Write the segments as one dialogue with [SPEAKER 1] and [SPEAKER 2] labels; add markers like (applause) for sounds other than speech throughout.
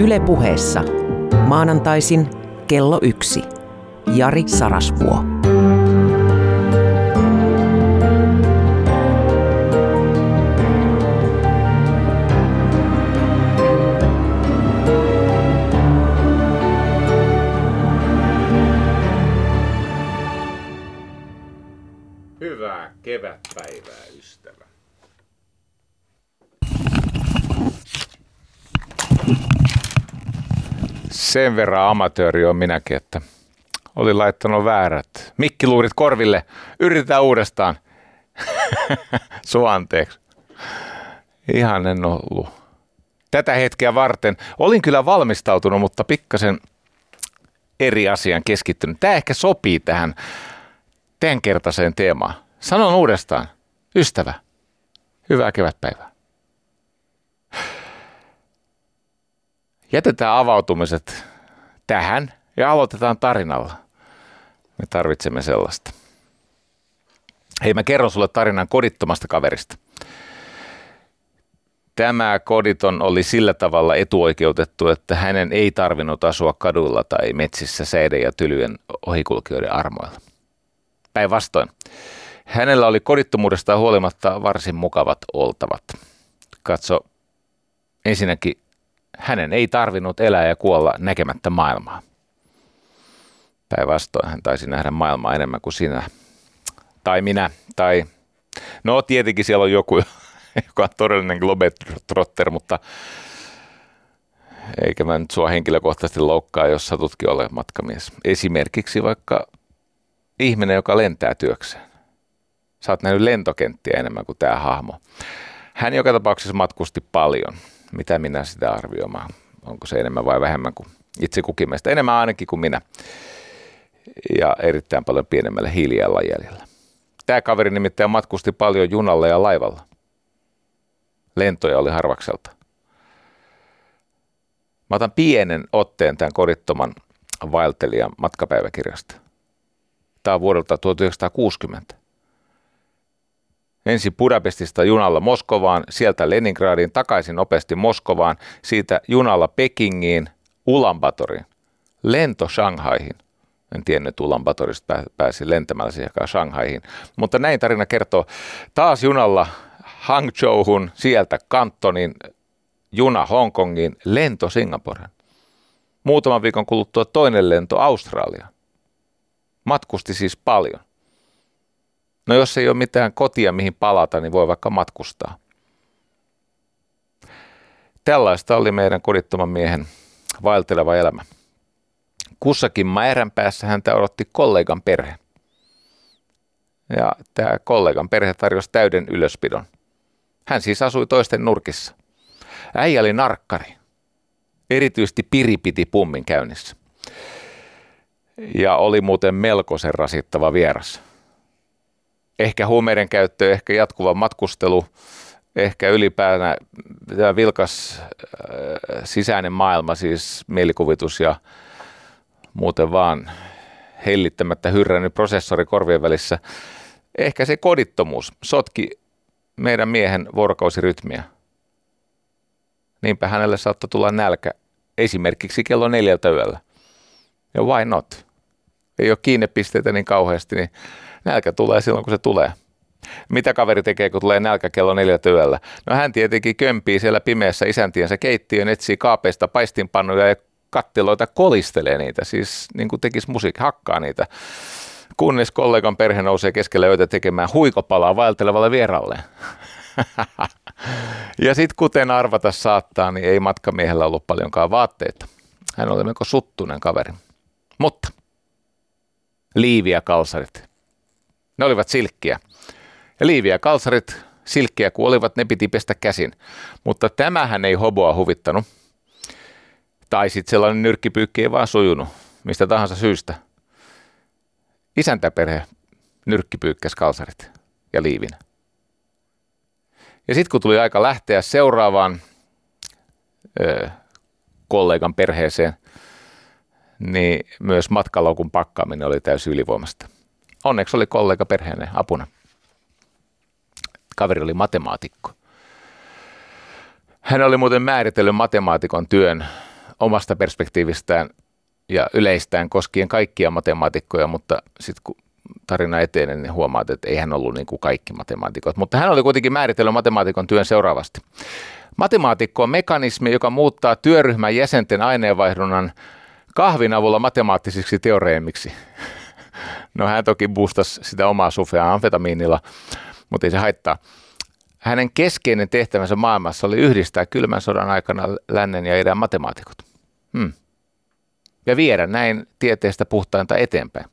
[SPEAKER 1] Yle puheessa maanantaisin kello yksi. Jari Sarasvuo.
[SPEAKER 2] Sen verran amatööri on minäkin, että olin laittanut väärät mikkiluurit korville. Yritetään uudestaan. (laughs) Sua anteeksi. Ihan en ollut. Tätä hetkeä varten. Olin kyllä valmistautunut, mutta pikkasen eri asian keskittynyt. Tämä ehkä sopii tähän tämänkertaiseen teemaan. Sanon uudestaan. Ystävä. Hyvää kevätpäivää. Jätetään avautumiset tähän ja aloitetaan tarinalla. Me tarvitsemme sellaista. Hei, mä kerron sulle tarinan kodittomasta kaverista. Tämä koditon oli sillä tavalla etuoikeutettu, että hänen ei tarvinnut asua kadulla tai metsissä säiden ja tylyjen ohikulkijoiden armoilla. Päinvastoin. Hänellä oli kodittomuudesta huolimatta varsin mukavat oltavat. Katso, ensinnäkin hänen ei tarvinnut elää ja kuolla näkemättä maailmaa. Päinvastoin hän taisi nähdä maailmaa enemmän kuin sinä. Tai minä. Tai no tietenkin siellä on joku, (laughs) joka on todellinen globetrotter, mutta eikä mä nyt sua henkilökohtaisesti loukkaa, jos satutkin ole matkamies. Esimerkiksi vaikka ihminen, joka lentää työkseen. Sä oot nähnyt lentokenttiä enemmän kuin tämä hahmo. Hän joka tapauksessa matkusti paljon. Mitä minä sitä arvioimaan? Onko se enemmän vai vähemmän kuin itse kukin meistä? Enemmän ainakin kuin minä. Ja erittäin paljon pienemmällä hiilijalanjäljellä. Tämä kaveri nimittäin matkusti paljon junalla ja laivalla. Lentoja oli harvakselta. Mä otan pienen otteen tämän kodittoman vaeltelijan matkapäiväkirjasta. Tämä on vuodelta 1960. Ensin Budapestista junalla Moskovaan, sieltä Leningradiin, takaisin nopeasti Moskovaan, siitä junalla Pekingiin, Ulaanbatoriin, lento Shanghaihin. En tiennyt, että Ulaanbatorista pääsi lentämällä siihen Shanghaihin. Mutta näin tarina kertoo. Taas junalla Hangzhouhun, sieltä Kantonin, juna Hongkongiin, lento Singaporen. Muutaman viikon kuluttua toinen lento Australiaan. Matkusti siis paljon. No jos ei ole mitään kotia, mihin palata, niin voi vaikka matkustaa. Tällaista oli meidän kodittoman miehen vaelteleva elämä. Kussakin määrän päässä häntä odotti kollegan perhe. Ja tämä kollegan perhe tarjosi täyden ylöspidon. Hän siis asui toisten nurkissa. Äijä oli narkkari. Erityisesti piri piti pummin käynnissä ja oli muuten melkoisen rasittava vieras. Ehkä huumeiden käyttö, ehkä jatkuva matkustelu, ehkä ylipäätään tämä vilkas äh, sisäinen maailma, siis mielikuvitus ja muuten vaan hellittämättä hyrrännyt prosessori korvien välissä. Ehkä se kodittomuus sotki meidän miehen vuorokausirytmiä. Niinpä hänelle saattoi tulla nälkä esimerkiksi kello neljältä yöllä. Ja why not? ei ole kiinnepisteitä niin kauheasti, niin nälkä tulee silloin, kun se tulee. Mitä kaveri tekee, kun tulee nälkä kello neljä yöllä? No hän tietenkin kömpii siellä pimeässä isäntiensä keittiön, etsii kaapeista paistinpannuja ja kattiloita kolistelee niitä, siis niin kuin tekisi musiikki, hakkaa niitä. Kunnes kollegan perhe nousee keskellä yötä tekemään huikopalaa vaeltelevalle vieralle. (laughs) ja sitten kuten arvata saattaa, niin ei matkamiehellä ollut paljonkaan vaatteita. Hän oli melko suttunen kaveri. Mutta liivi ja kalsarit. Ne olivat silkkiä. Ja liivi ja kalsarit, silkkiä kuin olivat, ne piti pestä käsin. Mutta tämähän ei hoboa huvittanut. Tai sitten sellainen nyrkkipyykki ei vaan sujunut, mistä tahansa syystä. Isäntäperhe nyrkkipyykkäs kalsarit ja liivin. Ja sitten kun tuli aika lähteä seuraavaan ö, kollegan perheeseen, niin myös matkalaukun pakkaaminen oli täysin ylivoimasta. Onneksi oli kollega perheen apuna. Kaveri oli matemaatikko. Hän oli muuten määritellyt matemaatikon työn omasta perspektiivistään ja yleistään koskien kaikkia matemaatikkoja, mutta sitten kun tarina etenee, niin huomaat, että ei hän ollut niin kuin kaikki matemaatikot. Mutta hän oli kuitenkin määritellyt matemaatikon työn seuraavasti. Matemaatikko on mekanismi, joka muuttaa työryhmän jäsenten aineenvaihdunnan kahvin avulla matemaattisiksi teoreemiksi. No hän toki boostasi sitä omaa sufea amfetamiinilla, mutta ei se haittaa. Hänen keskeinen tehtävänsä maailmassa oli yhdistää kylmän sodan aikana lännen ja idän matemaatikot. Hmm. Ja viedä näin tieteestä puhtainta eteenpäin.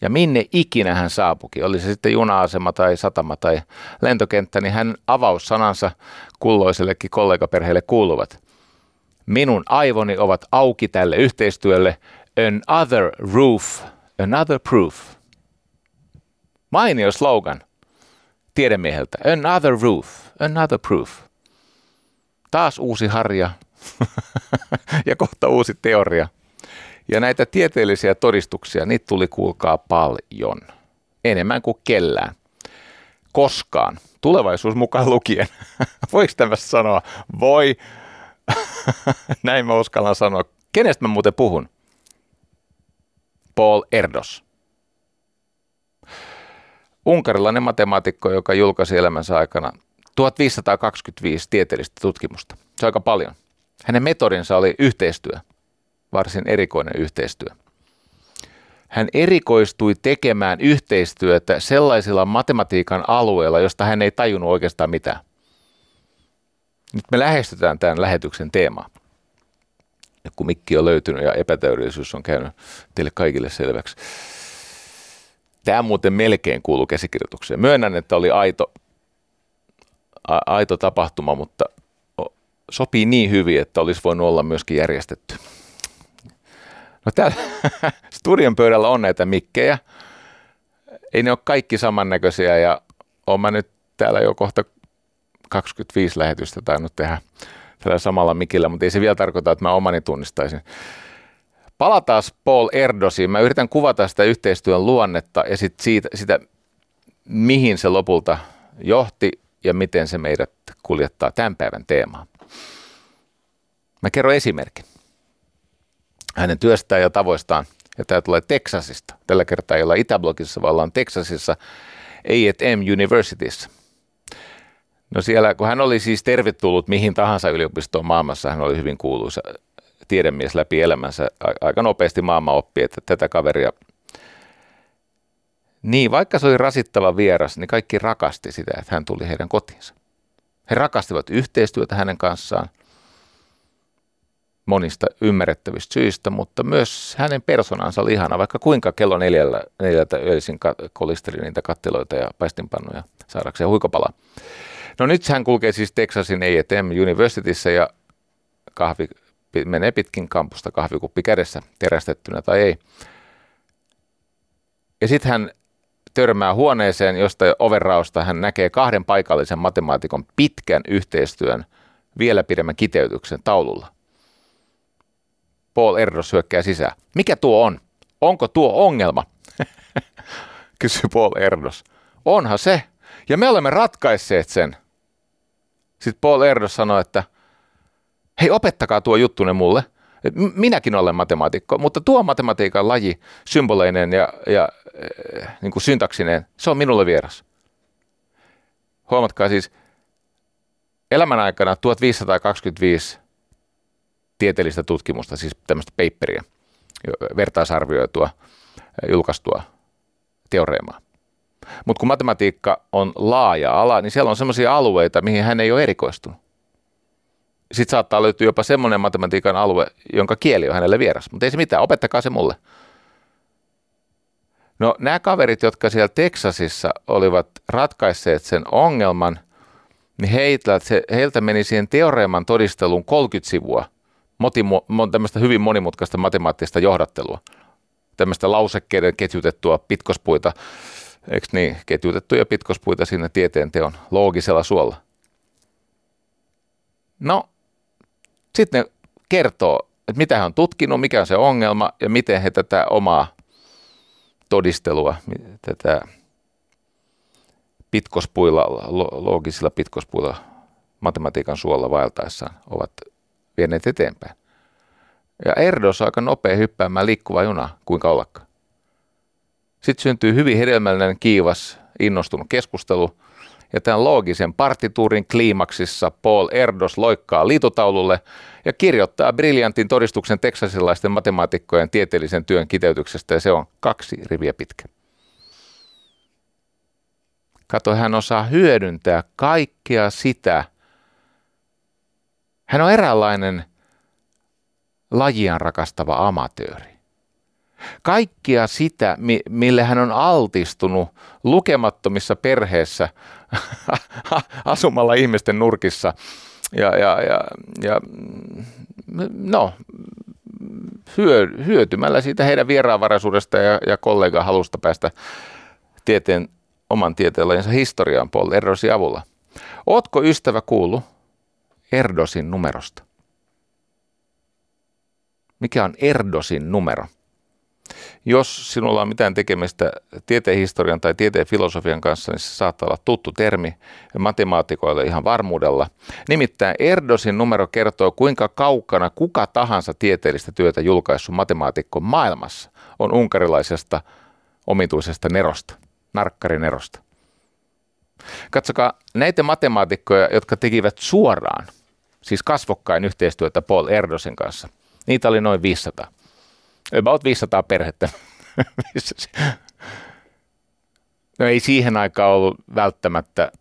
[SPEAKER 2] Ja minne ikinä hän saapukin, oli se sitten juna-asema tai satama tai lentokenttä, niin hän avaussanansa kulloisellekin kollegaperheelle kuuluvat. Minun aivoni ovat auki tälle yhteistyölle. Another roof, another proof. Mainio slogan tiedemieheltä. Another roof, another proof. Taas uusi harja (laughs) ja kohta uusi teoria. Ja näitä tieteellisiä todistuksia, niitä tuli kuulkaa paljon. Enemmän kuin kellään. Koskaan. Tulevaisuus mukaan lukien. (laughs) Voiko tämä sanoa? Voi. (laughs) Näin mä uskallan sanoa. Kenestä mä muuten puhun? Paul Erdos. Unkarilainen matemaatikko, joka julkaisi elämänsä aikana 1525 tieteellistä tutkimusta. Se on aika paljon. Hänen metodinsa oli yhteistyö – varsin erikoinen yhteistyö. Hän erikoistui tekemään yhteistyötä sellaisilla matematiikan alueilla, josta hän ei tajunnut oikeastaan mitään. Nyt me lähestytään tämän lähetyksen teemaa. Ja kun mikki on löytynyt ja epätäydellisyys on käynyt teille kaikille selväksi. Tämä muuten melkein kuuluu käsikirjoitukseen. Myönnän, että oli aito, a, aito tapahtuma, mutta sopii niin hyvin, että olisi voinut olla myöskin järjestetty. No täällä (laughs) studion pöydällä on näitä mikkejä. Ei ne ole kaikki samannäköisiä ja olen mä nyt täällä jo kohta 25 lähetystä tainnut tehdä tällä samalla mikillä, mutta ei se vielä tarkoita, että mä omani tunnistaisin. Palataan Paul Erdosiin. Mä yritän kuvata sitä yhteistyön luonnetta ja sit siitä, sitä, mihin se lopulta johti ja miten se meidät kuljettaa tämän päivän teemaan. Mä kerron esimerkin hänen työstään ja tavoistaan. Ja tämä tulee Texasista. Tällä kertaa ei olla Itäblogissa, vaan ollaan Texasissa A&M Universityssä. No siellä, kun hän oli siis tervetullut mihin tahansa yliopistoon maailmassa, hän oli hyvin kuuluisa tiedemies läpi elämänsä. Aika nopeasti maailma oppi, että tätä kaveria niin, vaikka se oli rasittava vieras, niin kaikki rakasti sitä, että hän tuli heidän kotiinsa. He rakastivat yhteistyötä hänen kanssaan – monista ymmärrettävistä syistä, mutta myös hänen persoonansa oli ihana, vaikka kuinka kello neljällä, neljältä öisin kolisteli niitä kattiloita ja paistinpannuja saadakseen huikopalaa. No nyt hän kulkee siis Texasin A&M Universityssä ja kahvi menee pitkin kampusta kahvikuppi kädessä, terästettynä tai ei. Ja sitten hän törmää huoneeseen, josta overrausta hän näkee kahden paikallisen matemaatikon pitkän yhteistyön vielä pidemmän kiteytyksen taululla. Paul Erdos hyökkää sisään. Mikä tuo on? Onko tuo ongelma? (laughs) Kysyy Paul Erdos. Onhan se. Ja me olemme ratkaisseet sen. Sitten Paul Erdos sanoi, että hei opettakaa tuo juttune mulle. Et minäkin olen matemaatikko, mutta tuo matematiikan laji, symboleinen ja, ja äh, niin kuin syntaksineen, se on minulle vieras. Huomatkaa siis, elämän aikana 1525 tieteellistä tutkimusta, siis tämmöistä paperia, vertaisarvioitua, julkaistua teoreemaa. Mutta kun matematiikka on laaja ala, niin siellä on sellaisia alueita, mihin hän ei ole erikoistunut. Sitten saattaa löytyä jopa semmoinen matematiikan alue, jonka kieli on hänelle vieras. Mutta ei se mitään, opettakaa se mulle. No nämä kaverit, jotka siellä Teksasissa olivat ratkaisseet sen ongelman, niin heiltä, heiltä meni siihen teoreeman todisteluun 30 sivua motimo, tämmöistä hyvin monimutkaista matemaattista johdattelua, tämmöistä lausekkeiden ketjutettua pitkospuita, eikö niin, ketjutettuja pitkospuita siinä tieteen teon loogisella suolla. No, sitten ne kertoo, että mitä hän on tutkinut, mikä on se ongelma ja miten he tätä omaa todistelua, tätä pitkospuilla, loogisilla pitkospuilla matematiikan suolla vaeltaessaan ovat vieneet eteenpäin. Ja Erdos aika nopea hyppäämään liikkuva juna, kuinka ollakaan. Sitten syntyy hyvin hedelmällinen, kiivas, innostunut keskustelu. Ja tämän loogisen partituurin kliimaksissa Paul Erdos loikkaa liitotaululle ja kirjoittaa briljantin todistuksen teksasilaisten matemaatikkojen tieteellisen työn kiteytyksestä ja se on kaksi riviä pitkä. Kato, hän osaa hyödyntää kaikkea sitä. Hän on eräänlainen lajian rakastava amatööri. Kaikkia sitä, mille hän on altistunut lukemattomissa perheessä (laughs) asumalla ihmisten nurkissa ja, ja, ja, ja no, hyö, hyötymällä siitä heidän vieraanvaraisuudesta ja, ja kollegan halusta päästä tieteen, oman tieteenlajensa historiaan Paul Erdosin avulla. Ootko ystävä kuullut Erdosin numerosta? Mikä on Erdosin numero? Jos sinulla on mitään tekemistä tieteen historian tai tieteen filosofian kanssa, niin se saattaa olla tuttu termi matemaatikoille ihan varmuudella. Nimittäin Erdosin numero kertoo, kuinka kaukana kuka tahansa tieteellistä työtä julkaissut matemaatikko maailmassa on unkarilaisesta omituisesta nerosta, narkkarinerosta. Katsokaa näitä matemaatikkoja, jotka tekivät suoraan, siis kasvokkain yhteistyötä Paul Erdosin kanssa. Niitä oli noin 500 about 500 perhettä. (laughs) no ei siihen aikaan ollut välttämättä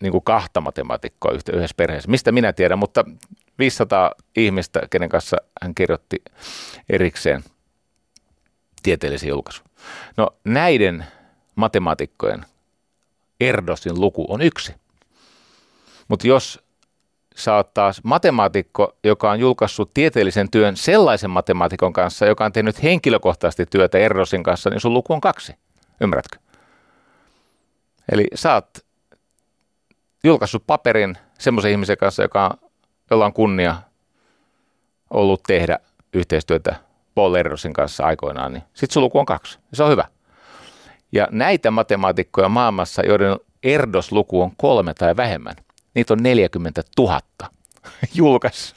[SPEAKER 2] niin kuin kahta matemaatikkoa yhdessä perheessä. Mistä minä tiedän, mutta 500 ihmistä, kenen kanssa hän kirjoitti erikseen tieteellisen julkaisun. No näiden matemaatikkojen Erdosin luku on yksi. Mutta jos sä oot taas matemaatikko, joka on julkaissut tieteellisen työn sellaisen matemaatikon kanssa, joka on tehnyt henkilökohtaisesti työtä Erdosin kanssa, niin sun luku on kaksi. Ymmärrätkö? Eli sä oot julkaissut paperin semmoisen ihmisen kanssa, joka on, jolla on kunnia ollut tehdä yhteistyötä Paul Erdosin kanssa aikoinaan, niin sit sun luku on kaksi. Se on hyvä. Ja näitä matemaatikkoja maailmassa, joiden Erdos-luku on kolme tai vähemmän, Niitä on 40 000 julkais.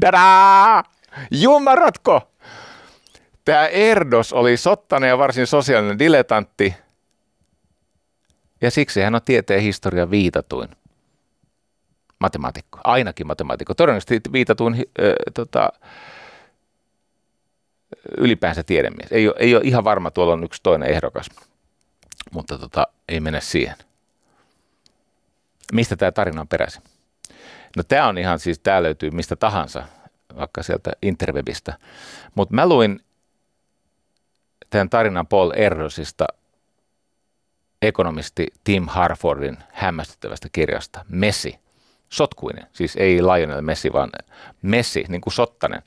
[SPEAKER 2] Dadaa! Jumaratko? Tämä Erdos oli sottainen ja varsin sosiaalinen diletantti, ja siksi hän on tieteen historian viitatuin matemaatikko, ainakin matemaatikko. Todennäköisesti viitatuin äh, tota, ylipäänsä tiedemies. Ei ole, ei ole ihan varma, tuolla on yksi toinen ehdokas, mutta tota, ei mene siihen mistä tämä tarina on peräisin. No tämä on ihan siis, tämä löytyy mistä tahansa, vaikka sieltä interwebistä. Mutta mä luin tämän tarinan Paul Erdosista ekonomisti Tim Harfordin hämmästyttävästä kirjasta Messi. Sotkuinen, siis ei Lionel Messi, vaan Messi, niin kuin sottanen.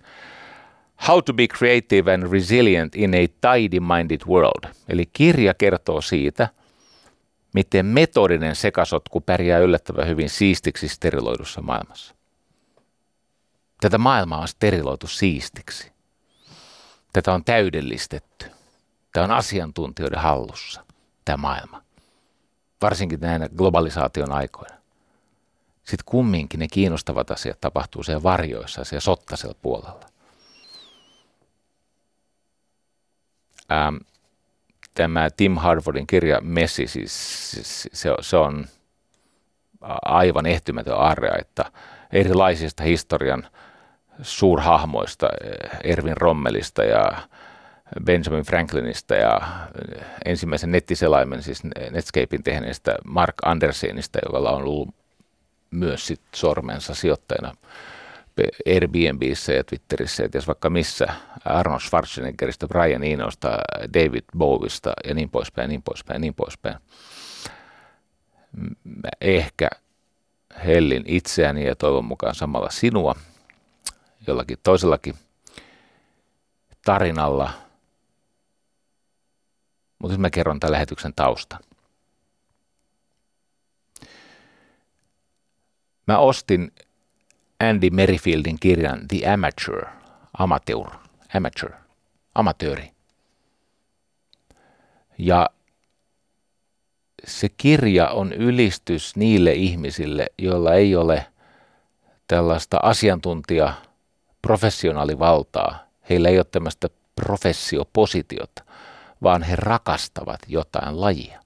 [SPEAKER 2] How to be creative and resilient in a tidy-minded world. Eli kirja kertoo siitä, miten metodinen sekasotku pärjää yllättävän hyvin siistiksi steriloidussa maailmassa. Tätä maailmaa on steriloitu siistiksi. Tätä on täydellistetty. Tämä on asiantuntijoiden hallussa, tämä maailma. Varsinkin näinä globalisaation aikoina. Sitten kumminkin ne kiinnostavat asiat tapahtuu siellä varjoissa, siellä sottasella puolella. Ähm, tämä Tim Harfordin kirja Messi, siis se, se on aivan ehtymätön arja, että erilaisista historian suurhahmoista, Ervin Rommelista ja Benjamin Franklinista ja ensimmäisen nettiselaimen, siis Netscapein tehneestä Mark Andersenista, jolla on ollut myös sit sormensa sijoittajana Airbnbissä ja Twitterissä ja ties vaikka missä, Arnold Schwarzeneggeristä, Brian Enosta, David Bowista ja niin poispäin, niin poispäin, niin poispäin. Mä ehkä hellin itseäni ja toivon mukaan samalla sinua jollakin toisellakin tarinalla. Mutta nyt mä kerron tämän lähetyksen taustan. Mä ostin Andy Merifieldin kirjan The Amateur, amateur, amateur, amatööri. Ja se kirja on ylistys niille ihmisille, joilla ei ole tällaista asiantuntija professionaalivaltaa. Heillä ei ole tämmöistä professiopositiota, vaan he rakastavat jotain lajia,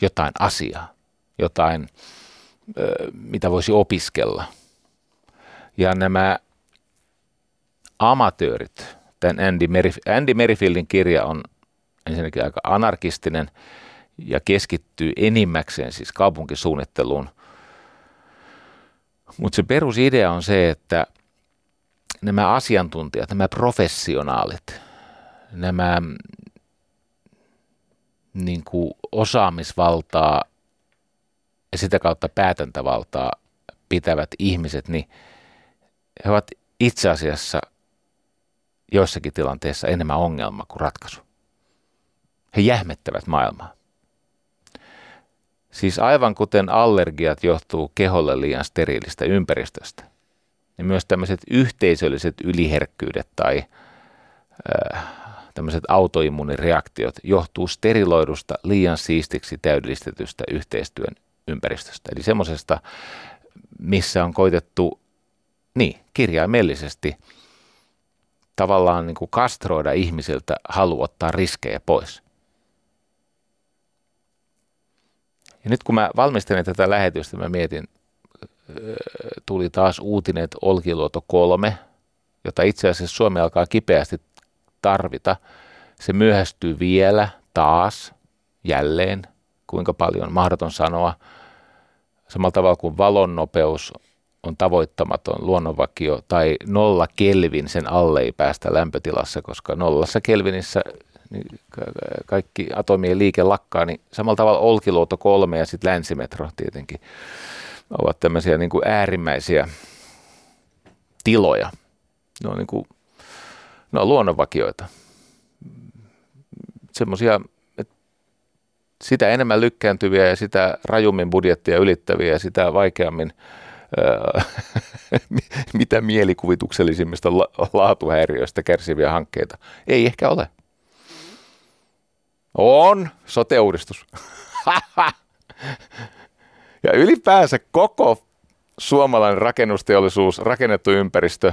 [SPEAKER 2] jotain asiaa, jotain, mitä voisi opiskella. Ja nämä amatöörit, tämän Andy, Merif- Andy Merifieldin kirja on ensinnäkin aika anarkistinen ja keskittyy enimmäkseen siis kaupunkisuunnitteluun. Mutta se perusidea on se, että nämä asiantuntijat, nämä professionaalit, nämä niin kuin osaamisvaltaa ja sitä kautta päätäntävaltaa pitävät ihmiset, niin he ovat itse asiassa joissakin tilanteissa enemmän ongelma kuin ratkaisu. He jähmettävät maailmaa. Siis aivan kuten allergiat johtuu keholle liian steriilistä ympäristöstä, niin myös tämmöiset yhteisölliset yliherkkyydet tai äh, tämmöiset autoimmuunireaktiot johtuu steriloidusta liian siistiksi täydellistetystä yhteistyön ympäristöstä. Eli semmoisesta, missä on koitettu, niin, kirjaimellisesti tavallaan niin kuin kastroida ihmisiltä halu ottaa riskejä pois. Ja nyt kun mä valmistelin tätä lähetystä, mä mietin, tuli taas uutinen, että Olkiluoto 3, jota itse asiassa Suomi alkaa kipeästi tarvita. Se myöhästyy vielä taas, jälleen, kuinka paljon, mahdoton sanoa. Samalla tavalla kuin valon nopeus on tavoittamaton luonnonvakio tai nolla kelvin sen alle ei päästä lämpötilassa, koska nollassa kelvinissä niin kaikki atomien liike lakkaa, niin samalla tavalla Olkiluoto 3 ja sitten länsimetro tietenkin ovat tämmöisiä niin kuin äärimmäisiä tiloja. Ne on, niin kuin, ne on luonnonvakioita. Semmoisia sitä enemmän lykkääntyviä ja sitä rajummin budjettia ylittäviä ja sitä vaikeammin (laughs) mitä mielikuvituksellisimmista laatuhäiriöistä kärsiviä hankkeita. Ei ehkä ole. On sote-uudistus. (laughs) ja ylipäänsä koko suomalainen rakennusteollisuus, rakennettu ympäristö,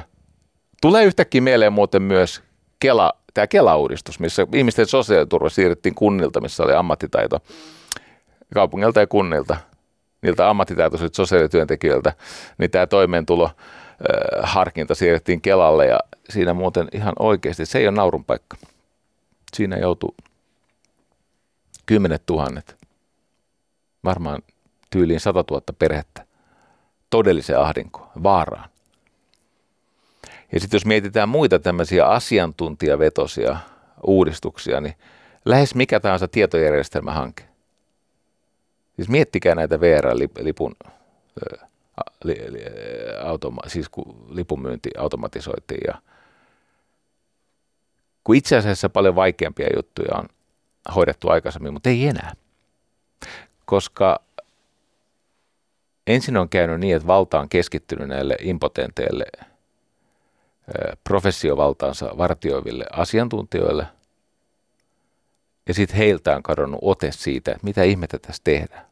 [SPEAKER 2] tulee yhtäkkiä mieleen muuten myös Kela, tämä Kela-uudistus, missä ihmisten sosiaaliturva siirrettiin kunnilta, missä oli ammattitaito, kaupungilta ja kunnilta, niiltä ammattitaitoisilta sosiaalityöntekijöiltä, niin tämä toimeentulo harkinta siirrettiin Kelalle ja siinä muuten ihan oikeasti, se ei ole naurun paikka. Siinä joutuu kymmenet tuhannet, varmaan tyyliin 100 000 perhettä todelliseen ahdinkoon, vaaraan. Ja sitten jos mietitään muita tämmöisiä asiantuntijavetosia uudistuksia, niin lähes mikä tahansa tietojärjestelmähanke. Siis miettikää näitä VR-lipun li, li, automa, siis lipunmyynti automatisoitiin ja kun itse asiassa paljon vaikeampia juttuja on hoidettu aikaisemmin, mutta ei enää. Koska ensin on käynyt niin, että valta on keskittynyt näille impotenteille, professiovaltaansa vartioiville asiantuntijoille, ja sitten heiltä on kadonnut ote siitä, että mitä ihmettä tässä tehdään.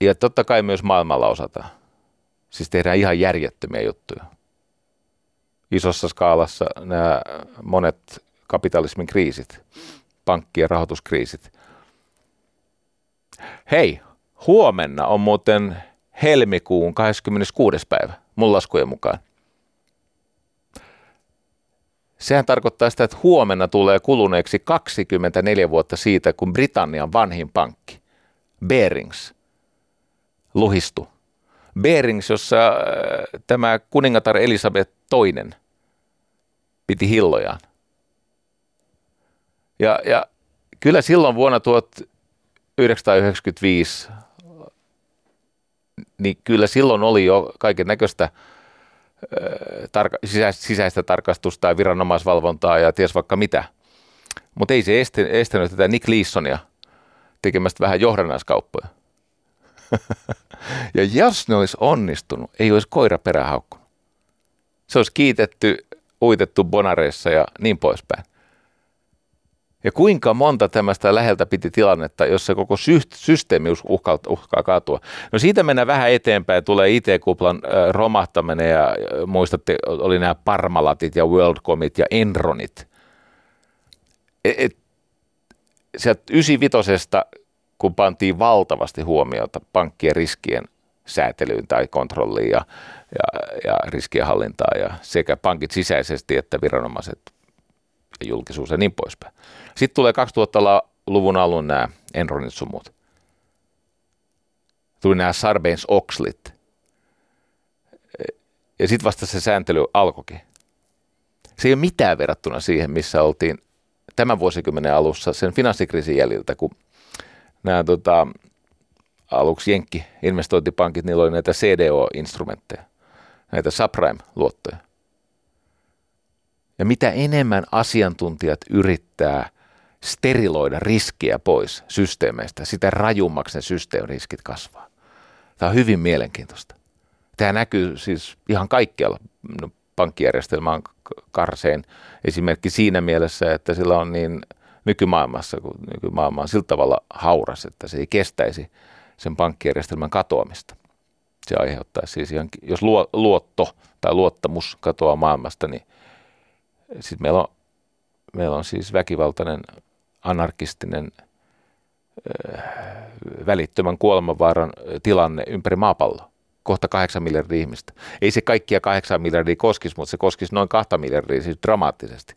[SPEAKER 2] Ja totta kai myös maailmalla osataan. Siis tehdään ihan järjettömiä juttuja isossa skaalassa nämä monet kapitalismin kriisit, pankki- ja rahoituskriisit. Hei, huomenna on muuten helmikuun 26. päivä, mun laskujen mukaan. Sehän tarkoittaa sitä, että huomenna tulee kuluneeksi 24 vuotta siitä, kun Britannian vanhin pankki, Bearings, luhistu. Bearings, jossa äh, tämä kuningatar Elisabeth toinen piti hillojaan. Ja, ja kyllä silloin vuonna 1995, niin kyllä silloin oli jo kaiken näköistä tarka- sisäistä tarkastusta ja viranomaisvalvontaa ja ties vaikka mitä. Mutta ei se estänyt tätä Nick Leesonia tekemästä vähän johdannaiskauppoja. (laughs) ja jos ne olisi onnistunut, ei olisi koira perähaukkunut. Se olisi kiitetty, uitettu bonareissa ja niin poispäin. Ja kuinka monta tämmöistä läheltä piti tilannetta, jossa koko systeemi uhkaa, uhkaa kaatua. No siitä mennään vähän eteenpäin, tulee IT-kuplan romahtaminen ja muistatte, oli nämä Parmalatit ja WorldComit ja Enronit. Et, et, sieltä 95 kun pantiin valtavasti huomiota pankkien riskien säätelyyn tai kontrolliin ja, ja, ja riskien hallintaa ja sekä pankit sisäisesti että viranomaiset julkisuus ja niin poispäin. Sitten tulee 2000-luvun alun nämä Enronit sumut. Tuli nämä Sarbanes-Oxlit. Ja sitten vasta se sääntely alkoikin. Se ei ole mitään verrattuna siihen, missä oltiin tämän vuosikymmenen alussa sen finanssikriisin jäljiltä, kun nämä tota, aluksi Jenkki investointipankit, niillä oli näitä CDO-instrumentteja, näitä subprime-luottoja. Ja mitä enemmän asiantuntijat yrittää steriloida riskiä pois systeemeistä, sitä rajummaksi ne systeemiriskit kasvaa. Tämä on hyvin mielenkiintoista. Tämä näkyy siis ihan kaikkialla. No, pankkijärjestelmä on esimerkki siinä mielessä, että sillä on niin nykymaailmassa, kun nykymaailma on sillä tavalla hauras, että se ei kestäisi sen pankkijärjestelmän katoamista. Se aiheuttaa siis ihan, jos luotto tai luottamus katoaa maailmasta, niin sitten meillä on, meillä on siis väkivaltainen, anarkistinen, välittömän kuolemanvaaran tilanne ympäri maapalloa. Kohta kahdeksan miljardia ihmistä. Ei se kaikkia kahdeksan miljardia koskisi, mutta se koskisi noin kahta miljardia siis dramaattisesti.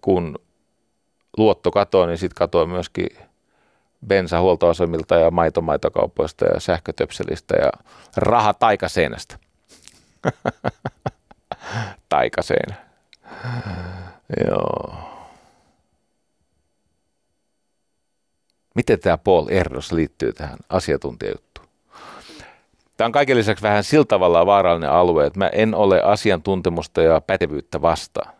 [SPEAKER 2] Kun luotto katoaa, niin sitten katoaa myöskin bensa huoltoasemilta ja maitomaitokaupoista ja sähkötöpselistä ja raha taikaseinästä. (laughs) taikaseinä. Joo. Miten tämä Paul Erdos liittyy tähän asiantuntijajuttuun? Tämä on kaiken lisäksi vähän sillä tavalla vaarallinen alue, että mä en ole asiantuntemusta ja pätevyyttä vastaan.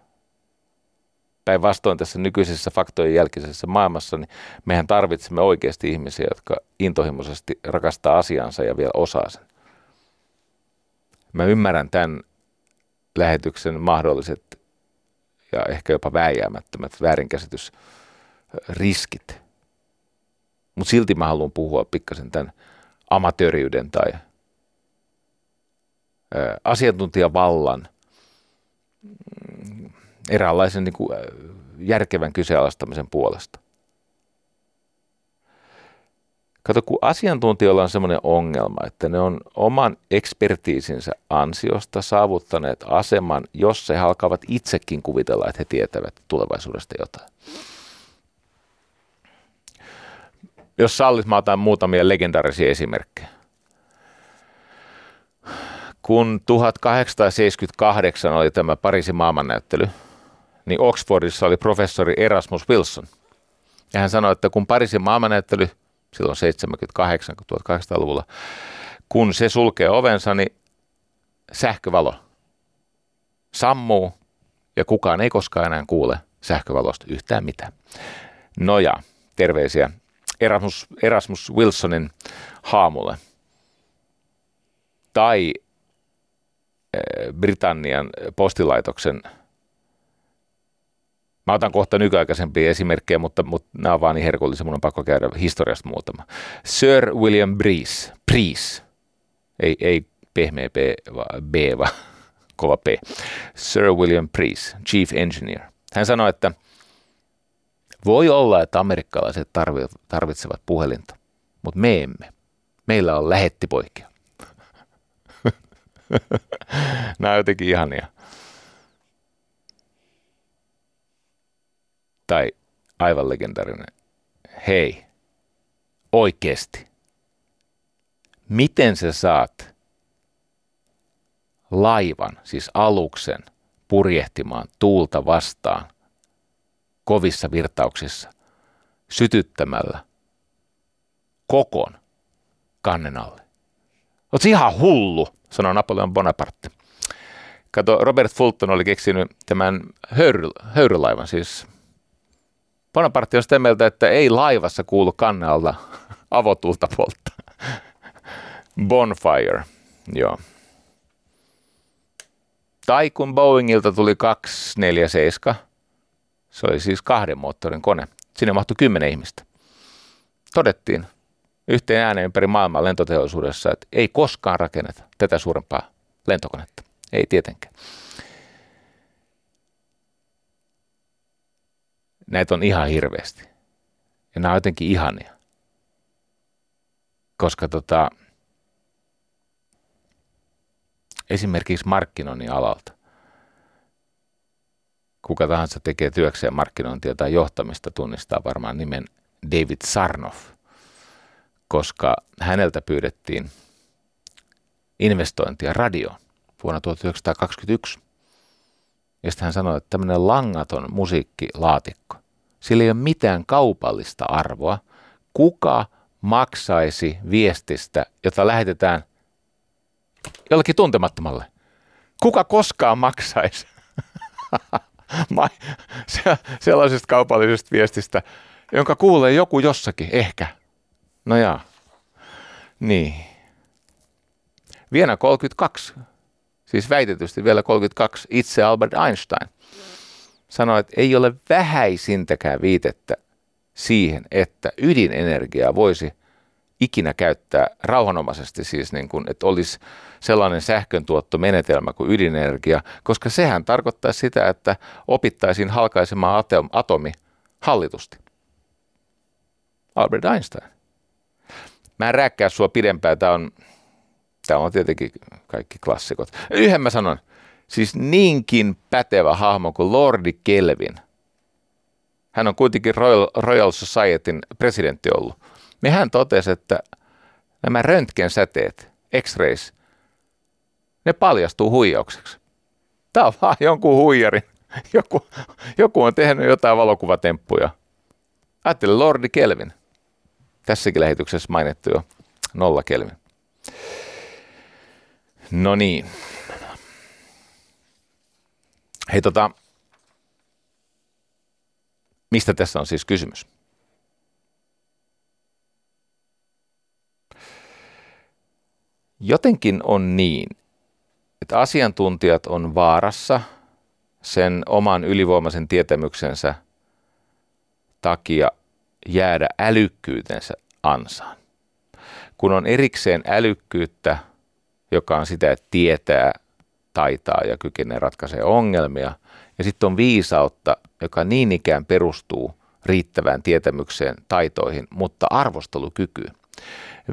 [SPEAKER 2] Päinvastoin tässä nykyisessä faktojen jälkeisessä maailmassa, niin mehän tarvitsemme oikeasti ihmisiä, jotka intohimoisesti rakastaa asiansa ja vielä osaa sen. Mä ymmärrän tämän lähetyksen mahdolliset ja ehkä jopa vääjäämättömät väärinkäsitysriskit. Mutta silti mä haluan puhua pikkasen tämän amatööriyden tai asiantuntijavallan mm, eräänlaisen niin kuin järkevän kyseenalaistamisen puolesta. Kato, kun asiantuntijoilla on semmoinen ongelma, että ne on oman ekspertiisinsä ansiosta saavuttaneet aseman, jos he alkavat itsekin kuvitella, että he tietävät tulevaisuudesta jotain. Jos sallit, mä otan muutamia legendaarisia esimerkkejä. Kun 1878 oli tämä Pariisin maailmannäyttely, niin Oxfordissa oli professori Erasmus Wilson. Ja hän sanoi, että kun Pariisin maailmannäyttely – silloin 78 1800-luvulla. Kun se sulkee ovensa, niin sähkövalo sammuu ja kukaan ei koskaan enää kuule sähkövalosta yhtään mitään. No ja, terveisiä Erasmus, Erasmus Wilsonin haamulle. Tai eh, Britannian postilaitoksen Mä otan kohta nykyaikaisempia esimerkkejä, mutta, mutta nämä on vaan niin herkullisia, mun on pakko käydä historiasta muutama. Sir William Breeze, Breeze, ei, ei pehmeä P, vaan B, vaan (laughs) kova P. Sir William Breeze, Chief Engineer. Hän sanoi, että voi olla, että amerikkalaiset tarvitsevat puhelinta, mutta me emme. Meillä on lähettipoikia. (laughs) Nämä on jotenkin ihania. Tai aivan legendaarinen, hei, oikeasti, miten sä saat laivan, siis aluksen, purjehtimaan tuulta vastaan kovissa virtauksissa sytyttämällä kokon kannen alle. Oot ihan hullu, sanoi Napoleon Bonaparte. Kato, Robert Fulton oli keksinyt tämän höyry, höyrylaivan, siis Bonaparte on sitä mieltä, että ei laivassa kuulu kannalta (laughs) avotulta poltta. Bonfire, joo. Tai kun Boeingilta tuli 247, Se oli siis kahden moottorin kone. Sinne mahtui kymmenen ihmistä. Todettiin yhteen ääneen ympäri maailmaa lentoteollisuudessa, että ei koskaan rakenneta tätä suurempaa lentokonetta. Ei tietenkään. Näitä on ihan hirveästi. Ja nämä on jotenkin ihania. Koska tota, esimerkiksi markkinoinnin alalta, kuka tahansa tekee työkseen markkinointia tai johtamista, tunnistaa varmaan nimen David Sarnoff, koska häneltä pyydettiin investointia radioon vuonna 1921. Ja sitten hän sanoi, että tämmöinen langaton musiikkilaatikko, sillä ei ole mitään kaupallista arvoa. Kuka maksaisi viestistä, jota lähetetään jollekin tuntemattomalle? Kuka koskaan maksaisi (laughs) sellaisesta kaupallisesta viestistä, jonka kuulee joku jossakin, ehkä. No jaa. Niin. Viena 32 siis väitetysti vielä 32, itse Albert Einstein, sanoi, että ei ole vähäisintäkään viitettä siihen, että ydinenergiaa voisi ikinä käyttää rauhanomaisesti, siis niin kuin, että olisi sellainen sähköntuottomenetelmä kuin ydinenergia, koska sehän tarkoittaa sitä, että opittaisiin halkaisemaan atomi hallitusti. Albert Einstein. Mä en rääkkää sua pidempään, tämä on Tämä on tietenkin kaikki klassikot. Yhden mä sanon, siis niinkin pätevä hahmo kuin Lordi Kelvin. Hän on kuitenkin Royal, Royal Societyn presidentti ollut. Niin hän totesi, että nämä röntgensäteet, x-rays, ne paljastuu huijaukseksi. Tämä on vaan jonkun huijarin. Joku, joku on tehnyt jotain valokuvatemppuja. Ajattele Lordi Kelvin. Tässäkin lähetyksessä mainittu jo nolla Kelvin. No niin. Hei tota, mistä tässä on siis kysymys? Jotenkin on niin, että asiantuntijat on vaarassa sen oman ylivoimaisen tietämyksensä takia jäädä älykkyytensä ansaan. Kun on erikseen älykkyyttä, joka on sitä, että tietää, taitaa ja kykenee ratkaisemaan ongelmia. Ja sitten on viisautta, joka niin ikään perustuu riittävään tietämykseen, taitoihin, mutta arvostelukykyyn.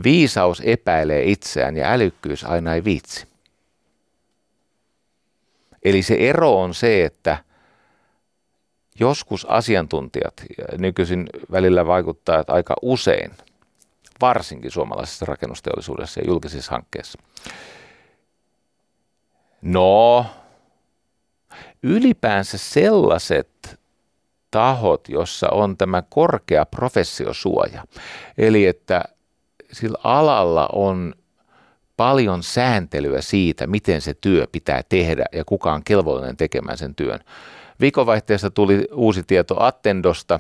[SPEAKER 2] Viisaus epäilee itseään ja älykkyys aina ei viitsi. Eli se ero on se, että joskus asiantuntijat, nykyisin välillä vaikuttaa, että aika usein, varsinkin suomalaisessa rakennusteollisuudessa ja julkisissa hankkeissa, No, ylipäänsä sellaiset tahot, jossa on tämä korkea professiosuoja, eli että sillä alalla on paljon sääntelyä siitä, miten se työ pitää tehdä ja kuka on kelvollinen tekemään sen työn. Viikonvaihteessa tuli uusi tieto Attendosta.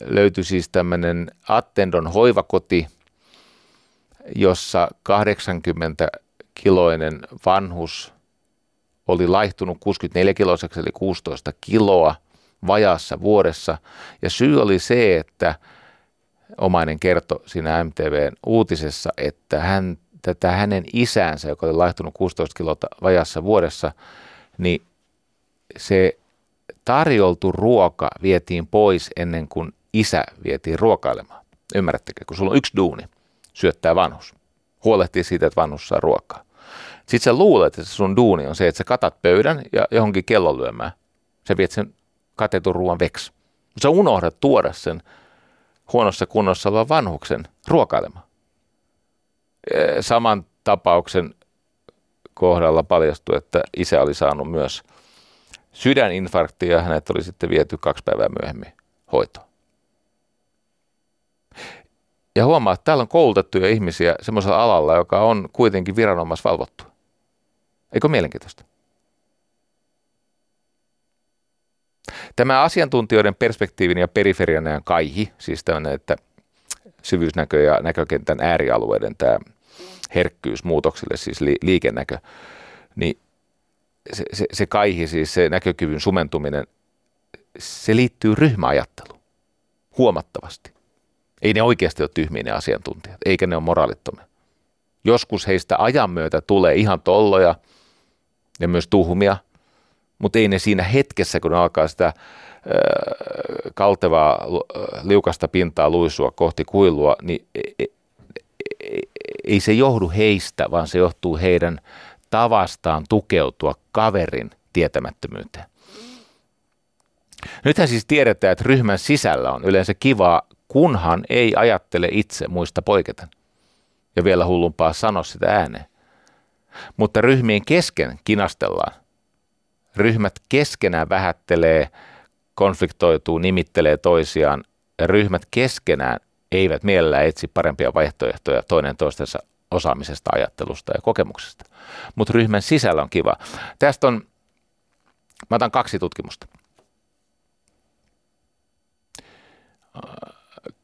[SPEAKER 2] Löytyi siis tämmöinen Attendon hoivakoti, jossa 80 kiloinen vanhus oli laihtunut 64 kiloiseksi eli 16 kiloa vajassa vuodessa. Ja syy oli se, että omainen kertoi siinä MTVn uutisessa, että hän, tätä hänen isänsä, joka oli laihtunut 16 kiloa vajassa vuodessa, niin se tarjoltu ruoka vietiin pois ennen kuin isä vietiin ruokailemaan. Ymmärrättekö, kun sulla on yksi duuni, syöttää vanhus huolehtii siitä, että vanhus saa ruokaa. Sitten sä luulet, että sun duuni on se, että sä katat pöydän ja johonkin kellon lyömään. Sä viet sen katetun ruoan veksi. Mutta sä unohdat tuoda sen huonossa kunnossa olevan vanhuksen ruokailemaan. Saman tapauksen kohdalla paljastui, että isä oli saanut myös sydäninfarktia ja hänet oli sitten viety kaksi päivää myöhemmin hoitoon. Ja huomaa, että täällä on koulutettuja ihmisiä semmoisella alalla, joka on kuitenkin viranomaisvalvottu. Eikö mielenkiintoista? Tämä asiantuntijoiden perspektiivin ja periferian ajan kaihi, siis tämmöinen, että syvyysnäkö ja näkökentän äärialueiden tämä herkkyys muutoksille, siis li- liikennäkö, niin se, se, se kaihi, siis se näkökyvyn sumentuminen, se liittyy ryhmäajatteluun huomattavasti. Ei ne oikeasti ole tyhmiä ne asiantuntijat, eikä ne ole moraalittomia. Joskus heistä ajan myötä tulee ihan tolloja ja myös tuhmia, mutta ei ne siinä hetkessä, kun alkaa sitä kaltevaa liukasta pintaa luisua kohti kuilua, niin ei, ei se johdu heistä, vaan se johtuu heidän tavastaan tukeutua kaverin tietämättömyyteen. Nythän siis tiedetään, että ryhmän sisällä on yleensä kivaa, kunhan ei ajattele itse muista poiketen. Ja vielä hullumpaa sano sitä ääneen. Mutta ryhmien kesken kinastellaan. Ryhmät keskenään vähättelee, konfliktoituu, nimittelee toisiaan. Ryhmät keskenään eivät mielellään etsi parempia vaihtoehtoja toinen toistensa osaamisesta, ajattelusta ja kokemuksesta. Mutta ryhmän sisällä on kiva. Tästä on, mä otan kaksi tutkimusta.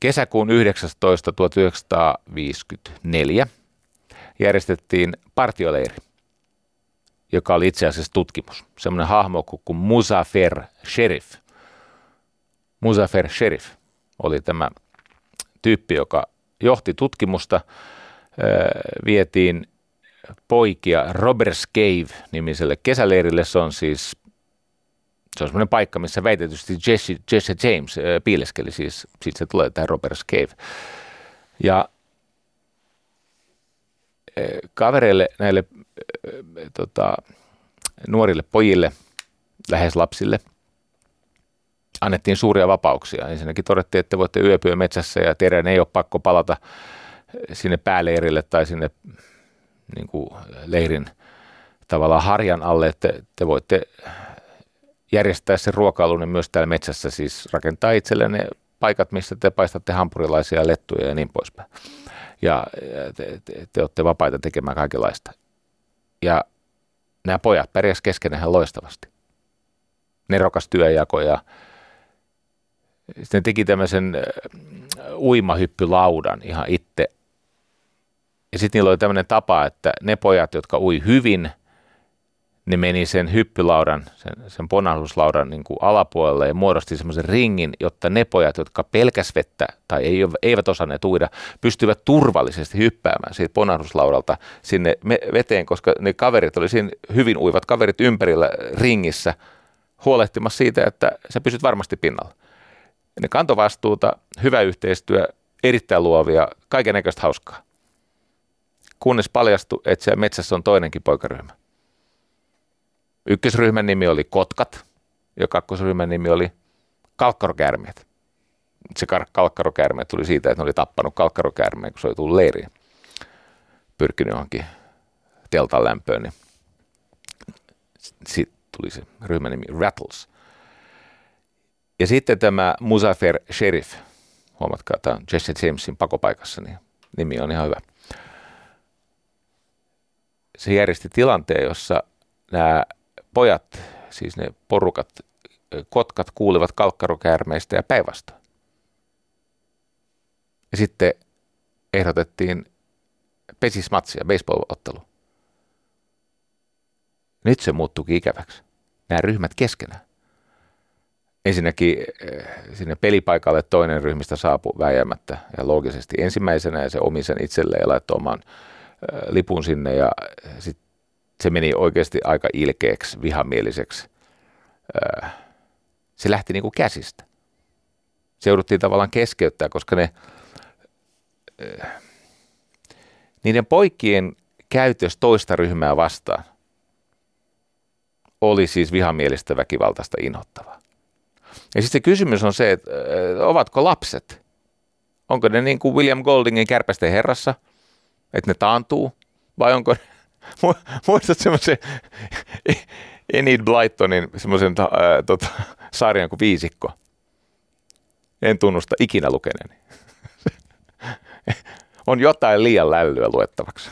[SPEAKER 2] Kesäkuun 19. 1954 järjestettiin partioleiri, joka oli itse asiassa tutkimus. Semmoinen hahmo kuin Muzafer Sherif. Muzafer Sherif oli tämä tyyppi, joka johti tutkimusta. Vietiin poikia Roberts Cave-nimiselle kesäleirille. Se on siis se on semmoinen paikka, missä väitetysti Jesse, Jesse James äh, piileskeli, siis siitä se tulee tämä Robert's Cave. Ja äh, kavereille, näille äh, tota, nuorille pojille, lähes lapsille, annettiin suuria vapauksia. Ensinnäkin todettiin, että te voitte yöpyä metsässä ja teidän ei ole pakko palata sinne pääleirille tai sinne niin kuin leirin tavallaan harjan alle, että te voitte järjestää sen ruokailun myös täällä metsässä, siis rakentaa itsellenne paikat, missä te paistatte hampurilaisia, lettuja ja niin poispäin. Ja te, te, te olette vapaita tekemään kaikenlaista. Ja nämä pojat pärjäsivät keskenään loistavasti. Nerokas työjako ja sitten teki tämmöisen uimahyppylaudan ihan itse. Ja sitten niillä oli tämmöinen tapa, että ne pojat, jotka ui hyvin – ne meni sen hyppylaudan, sen, sen ponnahduslaudan niin kuin alapuolelle ja muodosti semmoisen ringin, jotta ne pojat, jotka pelkäs vettä tai ei, eivät osanneet uida, pystyvät turvallisesti hyppäämään siitä ponnahduslaudalta sinne veteen, koska ne kaverit oli siinä hyvin uivat kaverit ympärillä ringissä huolehtimassa siitä, että sä pysyt varmasti pinnalla. Ne kantovastuuta, hyvä yhteistyö, erittäin luovia, kaiken hauskaa. Kunnes paljastui, että siellä metsässä on toinenkin poikaryhmä Ykkösryhmän nimi oli Kotkat ja kakkosryhmän nimi oli Kalkkarokäärmeet. Se kalkkarokäärme tuli siitä, että ne oli tappanut kalkkarokäärmeen, kun se oli tullut leiriin. Pyrkinyt johonkin teltan lämpöön, niin sitten tuli se ryhmän nimi Rattles. Ja sitten tämä Muzafer Sheriff, huomatkaa, tämä on Jesse Jamesin pakopaikassa, niin nimi on ihan hyvä. Se järjesti tilanteen, jossa nämä pojat, siis ne porukat, kotkat kuulivat kalkkarokäärmeistä ja päinvastoin. Ja sitten ehdotettiin pesismatsia, baseball-ottelu. Nyt se muuttuukin ikäväksi. Nämä ryhmät keskenään. Ensinnäkin sinne pelipaikalle toinen ryhmistä saapui väijämättä ja loogisesti ensimmäisenä ja se omi sen itselleen ja laittoi oman lipun sinne ja sitten se meni oikeasti aika ilkeäksi, vihamieliseksi. Se lähti niin kuin käsistä. Se jouduttiin tavallaan keskeyttää, koska ne, niiden poikien käytös toista ryhmää vastaan oli siis vihamielistä, väkivaltaista, inhottavaa. Ja sitten se kysymys on se, että ovatko lapset, onko ne niin kuin William Goldingin kärpästen herrassa, että ne taantuu, vai onko (laughs) Muistat semmoisen (laughs) Enid Blytonin semmoisen äh, tota, sarjan kuin Viisikko? En tunnusta ikinä lukeneeni. (laughs) On jotain liian lällyä luettavaksi.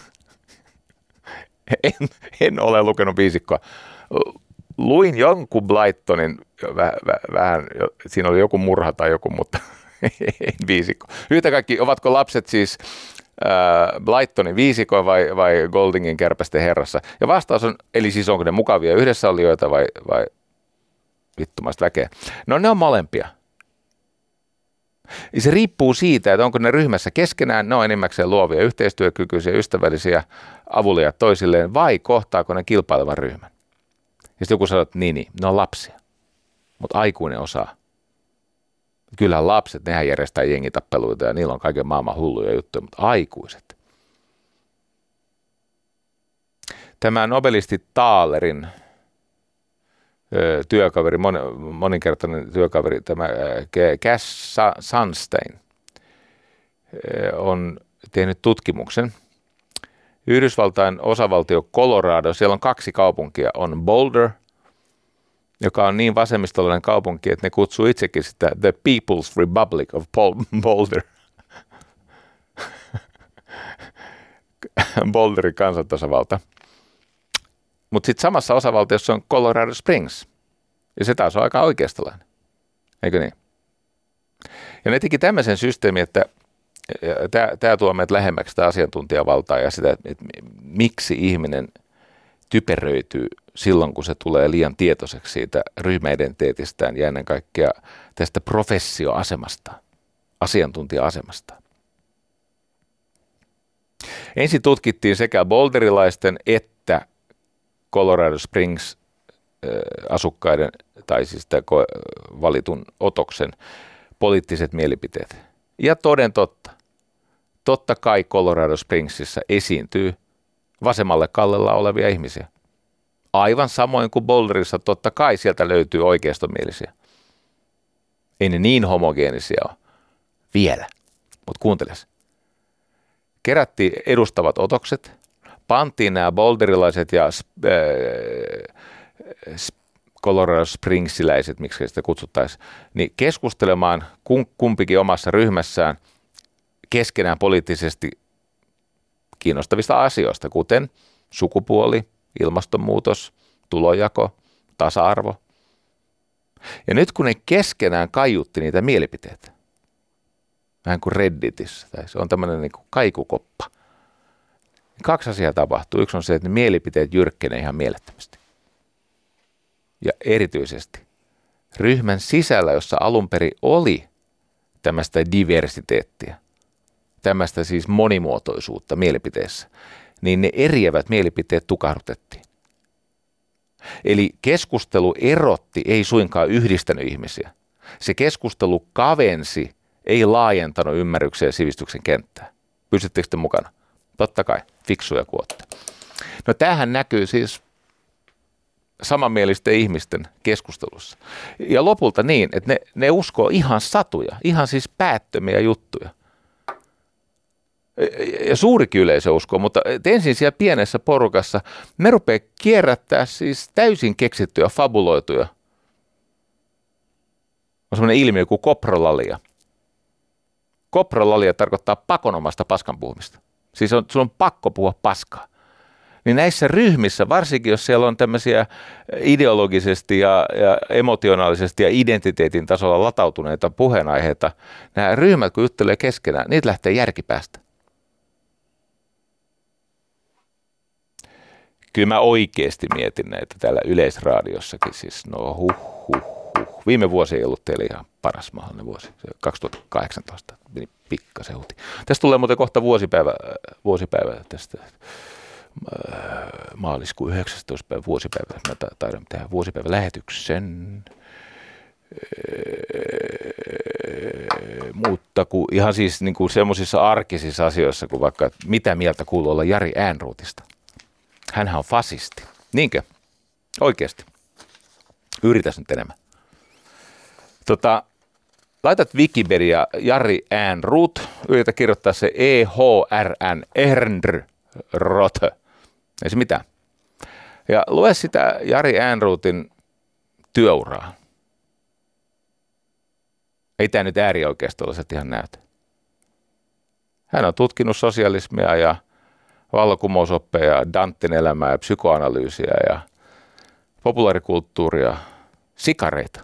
[SPEAKER 2] En, en ole lukenut viisikkoa. Luin jonkun Blytonin, väh, väh, vähän, siinä oli joku murha tai joku, mutta en viisikko. Yhtä kaikki, ovatko lapset siis äh, Blytonin viisiko vai, vai Goldingin kärpästen herrassa? Ja vastaus on, eli siis onko ne mukavia yhdessä olijoita vai, vai vittumaista väkeä. No ne on molempia. Se riippuu siitä, että onko ne ryhmässä keskenään, ne on enimmäkseen luovia, yhteistyökykyisiä, ystävällisiä, avulia toisilleen, vai kohtaako ne kilpailevan ryhmän. Ja sitten joku sanoo, että niin, niin, ne on lapsia, mutta aikuinen osaa. Kyllähän lapset, nehän järjestää jengitappeluita ja niillä on kaiken maailman hulluja juttuja, mutta aikuiset. Tämä nobelisti Taalerin työkaveri, mon, moninkertainen työkaveri, tämä Cass Sunstein, on tehnyt tutkimuksen. Yhdysvaltain osavaltio Colorado, siellä on kaksi kaupunkia, on Boulder, joka on niin vasemmistolainen kaupunki, että ne kutsuu itsekin sitä The People's Republic of Boulder. (laughs) Boulderin kansantasavalta. Mutta sitten samassa osavaltiossa on Colorado Springs. Ja se taas on aika oikeistolainen. Eikö niin? Ja ne teki tämmöisen systeemin, että tämä tuo meidät lähemmäksi sitä asiantuntijavaltaa ja sitä, että miksi ihminen typeröityy silloin, kun se tulee liian tietoiseksi siitä ryhmäidentiteetistään ja ennen kaikkea tästä professioasemasta, asiantuntija-asemasta. Ensin tutkittiin sekä bolderilaisten että Colorado Springs asukkaiden tai siis valitun otoksen poliittiset mielipiteet. Ja toden totta, totta kai Colorado Springsissa esiintyy vasemmalle kallella olevia ihmisiä. Aivan samoin kuin Boulderissa totta kai sieltä löytyy oikeistomielisiä. Ei ne niin homogeenisia ole. Vielä. Mutta kuunteles. Kerättiin edustavat otokset, pantiin nämä boulderilaiset ja äh, Colorado Springsiläiset, miksi sitä kutsuttaisiin, niin keskustelemaan kumpikin omassa ryhmässään keskenään poliittisesti kiinnostavista asioista, kuten sukupuoli, ilmastonmuutos, tulojako, tasa-arvo. Ja nyt kun ne keskenään kaiutti niitä mielipiteitä, vähän kuin Redditissä, tai se on tämmöinen niin kuin kaikukoppa, niin kaksi asiaa tapahtuu. Yksi on se, että ne mielipiteet jyrkkenee ihan mielettömästi. Ja erityisesti ryhmän sisällä, jossa alun perin oli tämmöistä diversiteettiä, tämmöistä siis monimuotoisuutta mielipiteissä, niin ne eriävät mielipiteet tukahdutettiin. Eli keskustelu erotti, ei suinkaan yhdistänyt ihmisiä. Se keskustelu kavensi, ei laajentanut ymmärryksen ja sivistyksen kenttää. Pysyttekö te mukana? Totta kai, fiksuja kuotta. No tämähän näkyy siis samanmielisten ihmisten keskustelussa. Ja lopulta niin, että ne, ne uskoo ihan satuja, ihan siis päättömiä juttuja ja suurikin yleisö uskoo, mutta ensin siellä pienessä porukassa me rupeaa kierrättää siis täysin keksittyjä, fabuloituja. On sellainen ilmiö kuin koprolalia. Koprolalia tarkoittaa pakonomasta paskan puhumista. Siis on, sun on pakko puhua paskaa. Niin näissä ryhmissä, varsinkin jos siellä on tämmöisiä ideologisesti ja, ja emotionaalisesti ja identiteetin tasolla latautuneita puheenaiheita, nämä ryhmät kun juttelee keskenään, niitä lähtee järkipäästä. Kyllä mä oikeasti mietin näitä täällä yleisradiossakin. Siis no huh, huh, huh. Viime vuosi ei ollut teille ihan paras mahdollinen vuosi. 2018 meni pikkasen huti. Tästä tulee muuten kohta vuosipäivä, vuosipäivä tästä äh, maaliskuun 19. päivä vuosipäivä. Mä taidan tehdä vuosipäivä lähetyksen. Äh, mutta kun ihan siis niin kuin semmoisissa arkisissa asioissa, kuin vaikka mitä mieltä kuuluu olla Jari Äänruutista – Hänhän on fasisti. Niinkö? Oikeasti. Yritäs nyt enemmän. Tota, laitat Wikipedia Jari Äänrut, yritä kirjoittaa se E-H-R-N, Ernr, Rot. Ei se mitään. Ja lue sitä Jari Äänruutin työuraa. Ei tämä nyt äärioikeistolaiset ihan näytä. Hän on tutkinut sosialismia ja vallankumousoppeja, Dantin elämää ja psykoanalyysiä ja populaarikulttuuria, sikareita,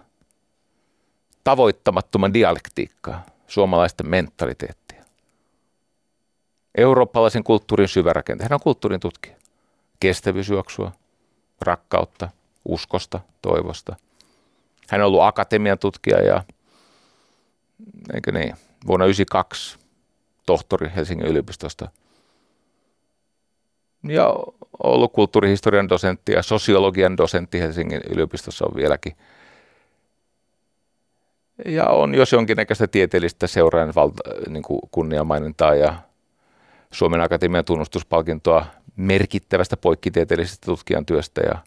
[SPEAKER 2] tavoittamattoman dialektiikkaa, suomalaisten mentaliteettia, eurooppalaisen kulttuurin syvärakenteen. Hän on kulttuurin tutkija. Kestävyysjuoksua, rakkautta, uskosta, toivosta, Hän on ollut akatemian tutkija ja eikö niin, vuonna 1992 tohtori Helsingin yliopistosta. Ja ollut kulttuurihistorian dosentti ja sosiologian dosentti Helsingin yliopistossa on vieläkin. Ja on jos jonkinnäköistä tieteellistä seuraajan valta, niin kunniamainintaa ja Suomen Akatemian tunnustuspalkintoa merkittävästä poikkitieteellisestä tutkijan työstä ja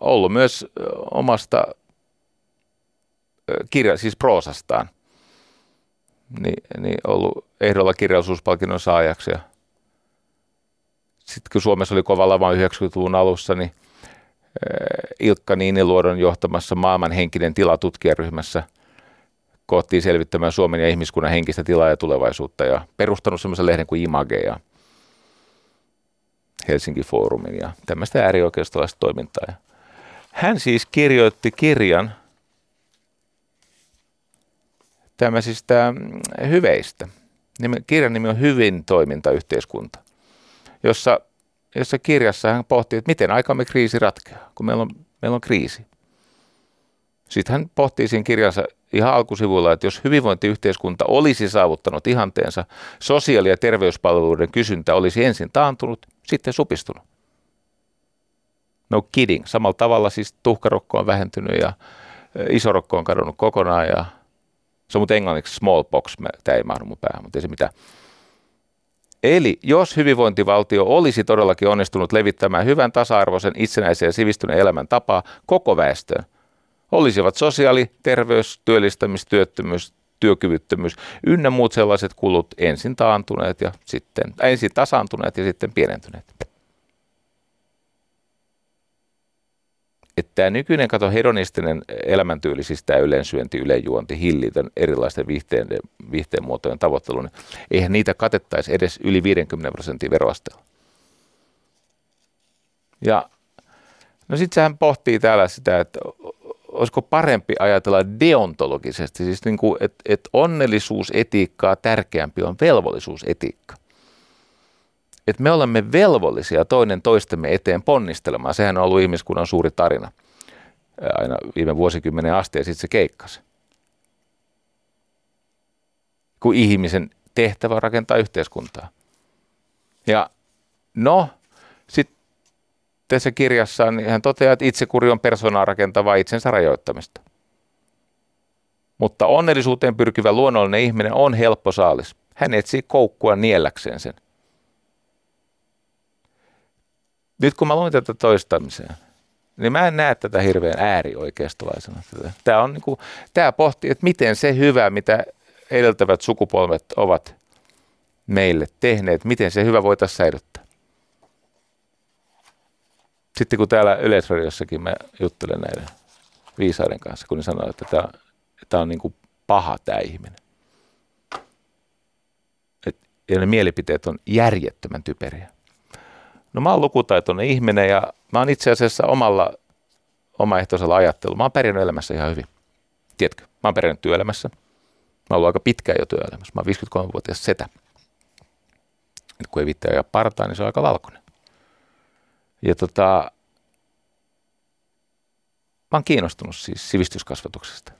[SPEAKER 2] ollut myös omasta kirja, siis proosastaan, niin, niin ollut ehdolla kirjallisuuspalkinnon saajaksi. Sitten kun Suomessa oli kova lama 90-luvun alussa, niin Ilkka Niiniluodon johtamassa maailman henkinen tila tutkijaryhmässä koottiin selvittämään Suomen ja ihmiskunnan henkistä tilaa ja tulevaisuutta ja perustanut semmoisen lehden kuin Image ja Helsinki Foorumin ja tämmöistä äärioikeistolaista toimintaa. Hän siis kirjoitti kirjan tämmöisistä mm, hyveistä. Kirjan nimi on Hyvin toimintayhteiskunta, jossa, jossa kirjassa hän pohti, että miten aikamme kriisi ratkeaa, kun meillä on, meillä on kriisi. Sitten hän pohtii siinä kirjansa ihan alkusivulla, että jos hyvinvointiyhteiskunta olisi saavuttanut ihanteensa, sosiaali- ja terveyspalveluiden kysyntä olisi ensin taantunut, sitten supistunut. No kidding. Samalla tavalla siis tuhkarokko on vähentynyt ja isorokko on kadonnut kokonaan ja se on englanniksi smallpox, tämä ei mahdu mun päähän, mutta ei se mitään. Eli jos hyvinvointivaltio olisi todellakin onnistunut levittämään hyvän tasa-arvoisen, itsenäisen ja sivistyneen elämän tapaa koko väestöön, olisivat sosiaali-, terveys-, työllistämis-, työttömyys, työkyvyttömyys ynnä muut sellaiset kulut ensin taantuneet ja sitten, ensin tasaantuneet ja sitten pienentyneet. Että tämä nykyinen kato hedonistinen elämäntyyli, siis tämä yleensyönti, yleenjuonti, hillitön erilaisten viihteen, viihteen muotojen tavoittelu, niin eihän niitä katettaisi edes yli 50 prosentin veroasteella. Ja no sitten sehän pohtii täällä sitä, että olisiko parempi ajatella deontologisesti, siis niin kuin, että, että onnellisuusetiikkaa tärkeämpi on velvollisuusetiikka että me olemme velvollisia toinen toistemme eteen ponnistelemaan. Sehän on ollut ihmiskunnan suuri tarina aina viime vuosikymmenen asti ja sitten se keikkasi. Kun ihmisen tehtävä on rakentaa yhteiskuntaa. Ja no, sitten tässä kirjassaan niin hän toteaa, että itsekuri on persoonaa rakentavaa itsensä rajoittamista. Mutta onnellisuuteen pyrkivä luonnollinen ihminen on helppo saalis. Hän etsii koukkua nielläkseen sen – nyt kun mä luin tätä toistamiseen, niin mä en näe tätä hirveän äärioikeistolaisena. Tämä, on niin kuin, tämä pohtii, että miten se hyvä, mitä edeltävät sukupolvet ovat meille tehneet, miten se hyvä voitaisiin säilyttää. Sitten kun täällä Yleisradiossakin mä juttelen näiden viisaiden kanssa, kun ne sanoo, että tämä, tämä on niin kuin paha tämä ihminen. Et, ja ne mielipiteet on järjettömän typeriä. No mä oon lukutaitoinen ihminen ja mä oon itse asiassa omalla omaehtoisella ajattelulla. Mä oon pärjännyt elämässä ihan hyvin. Tiedätkö? Mä oon pärjännyt työelämässä. Mä oon ollut aika pitkään jo työelämässä. Mä oon 53-vuotias setä. Nyt kun ei vittää ja partaa, niin se on aika valkoinen. Ja tota, mä oon kiinnostunut siis sivistyskasvatuksesta.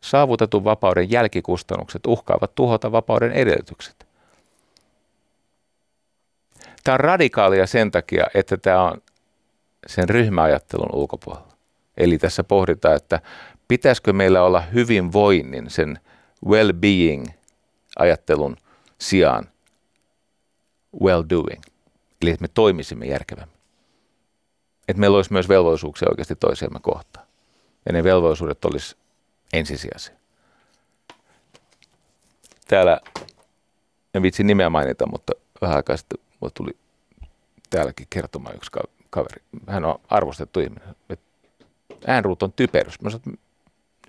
[SPEAKER 2] Saavutetun vapauden jälkikustannukset uhkaavat tuhota vapauden edellytykset. Tämä on radikaalia sen takia, että tämä on sen ryhmäajattelun ulkopuolella. Eli tässä pohditaan, että pitäisikö meillä olla hyvinvoinnin, sen well-being ajattelun sijaan well-doing. Eli että me toimisimme järkevämmin. Että meillä olisi myös velvollisuuksia oikeasti toisiamme kohtaan. Ja ne velvollisuudet olisi ensisijaisia. Täällä, en vitsi nimeä mainita, mutta vähän aikaa sitten Mulle tuli täälläkin kertomaan yksi kaveri. Hän on arvostettu ihminen. Äänruut on typerys. Mä sanoin, niin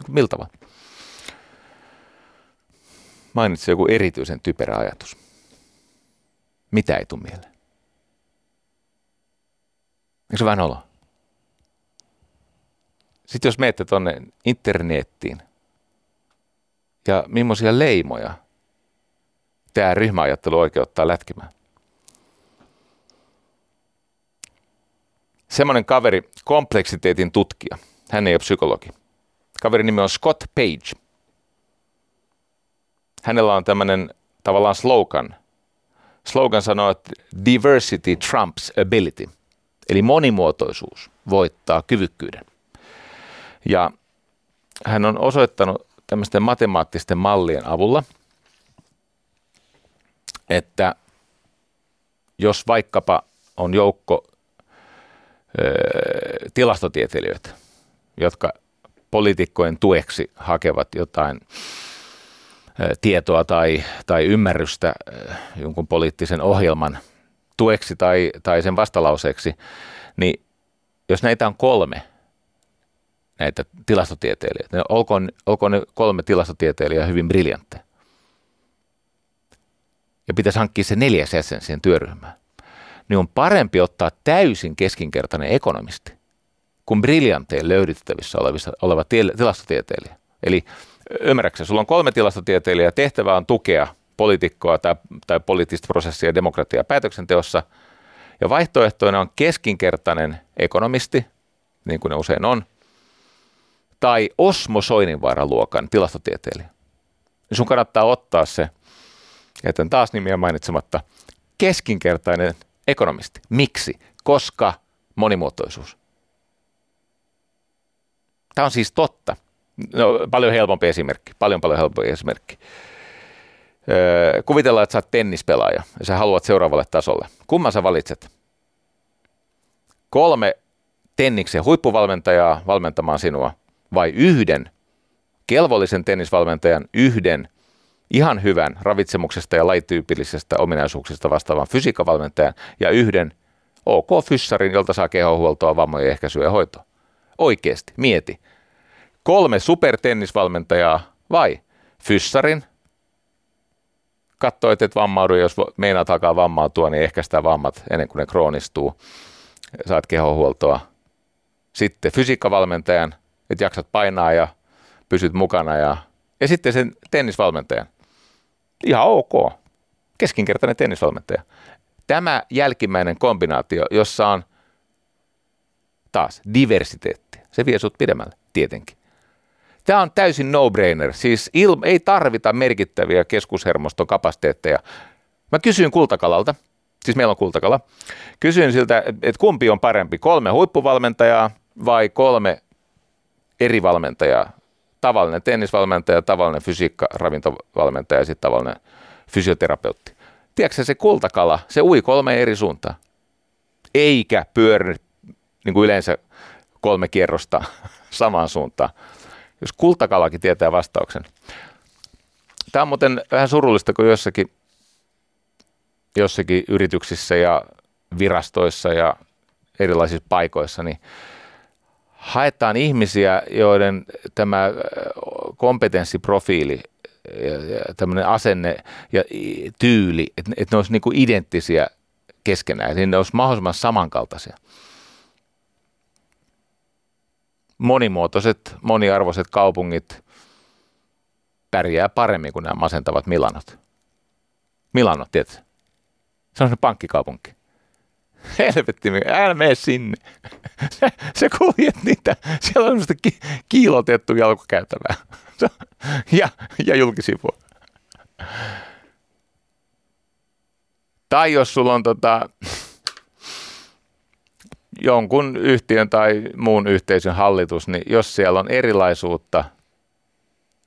[SPEAKER 2] miltä vaan? Mainitsi joku erityisen typerä ajatus. Mitä ei tule mieleen? Eikö se vähän olo? Sitten jos menette tuonne internettiin ja millaisia leimoja tämä ryhmäajattelu oikeuttaa lätkimään. Semmoinen kaveri, kompleksiteetin tutkija. Hän ei ole psykologi. Kaverin nimi on Scott Page. Hänellä on tämmöinen tavallaan slogan. Slogan sanoo, että diversity trumps ability. Eli monimuotoisuus voittaa kyvykkyyden. Ja hän on osoittanut tämmöisten matemaattisten mallien avulla, että jos vaikkapa on joukko tilastotieteilijöitä, jotka poliitikkojen tueksi hakevat jotain tietoa tai, tai ymmärrystä jonkun poliittisen ohjelman tueksi tai, tai sen vastalauseeksi, niin jos näitä on kolme, näitä tilastotieteilijöitä, niin olkoon, olkoon ne kolme tilastotieteilijää hyvin briljantteja. Ja pitäisi hankkia se neljäs jäsen siihen työryhmään. Niin on parempi ottaa täysin keskinkertainen ekonomisti kuin briljanteen löydettävissä oleva tilastotieteilijä. Eli ymmärräksä, sulla on kolme tilastotieteilijää, tehtävä on tukea poliitikkoa tai, tai poliittista prosessia ja demokratiaa päätöksenteossa. Ja vaihtoehtoina on keskinkertainen ekonomisti, niin kuin ne usein on, tai Osmo Soininvaaran luokan tilastotieteilijä. Niin sun kannattaa ottaa se, jätän taas nimiä mainitsematta, keskinkertainen ekonomisti. Miksi? Koska monimuotoisuus. Tämä on siis totta. No, paljon helpompi esimerkki. Paljon paljon helpompi esimerkki. Öö, kuvitellaan, että sä oot tennispelaaja ja sä haluat seuraavalle tasolle. Kumman sä valitset? Kolme tenniksen huippuvalmentajaa valmentamaan sinua vai yhden kelvollisen tennisvalmentajan, yhden ihan hyvän ravitsemuksesta ja lajityypillisestä ominaisuuksista vastaavan fysiikkavalmentajan ja yhden OK-fyssarin, jolta saa kehohuoltoa, vammojen ehkäisyä ja hoitoa. Oikeasti, mieti. Kolme supertennisvalmentajaa vai fyssarin, katso, että et vammaudu, jos meinaat alkaa vammautua, niin ehkäistää vammat ennen kuin ne kroonistuu. Saat kehohuoltoa. Sitten fysiikkavalmentajan, että jaksat painaa ja pysyt mukana. Ja, ja sitten sen tennisvalmentajan. Ihan ok. Keskinkertainen tennisvalmentaja. Tämä jälkimmäinen kombinaatio, jossa on taas diversiteetti, se vie sut pidemmälle, tietenkin. Tämä on täysin no-brainer, siis il, ei tarvita merkittäviä keskushermostokapasiteetteja. Mä kysyin kultakalalta, siis meillä on kultakala, kysyin siltä, että kumpi on parempi, kolme huippuvalmentajaa vai kolme eri valmentajaa, tavallinen tennisvalmentaja, tavallinen fysiikka-ravintovalmentaja ja sitten tavallinen fysioterapeutti. Tiedätkö se kultakala, se ui kolme eri suuntaan, eikä pyörinyt niin kuin yleensä kolme kierrosta (laughs) samaan suuntaan. Jos kultakalakin tietää vastauksen. Tämä on muuten vähän surullista, kun jossakin, jossakin yrityksissä ja virastoissa ja erilaisissa paikoissa, niin haetaan ihmisiä, joiden tämä kompetenssiprofiili ja tämmöinen asenne ja tyyli, että, että ne olisi niin kuin identtisiä keskenään, niin ne olisi mahdollisimman samankaltaisia. Monimuotoiset, moniarvoiset kaupungit pärjää paremmin kuin nämä masentavat Milanot. Milano, tiedätkö? Se on se pankkikaupunki. Helvetti, älä mene sinne. Se, se kuljet niitä, siellä on semmoista ki, kiilotettu jalkakäytävää ja, ja julkisivua. Tai jos sulla on tota, jonkun yhtiön tai muun yhteisön hallitus, niin jos siellä on erilaisuutta,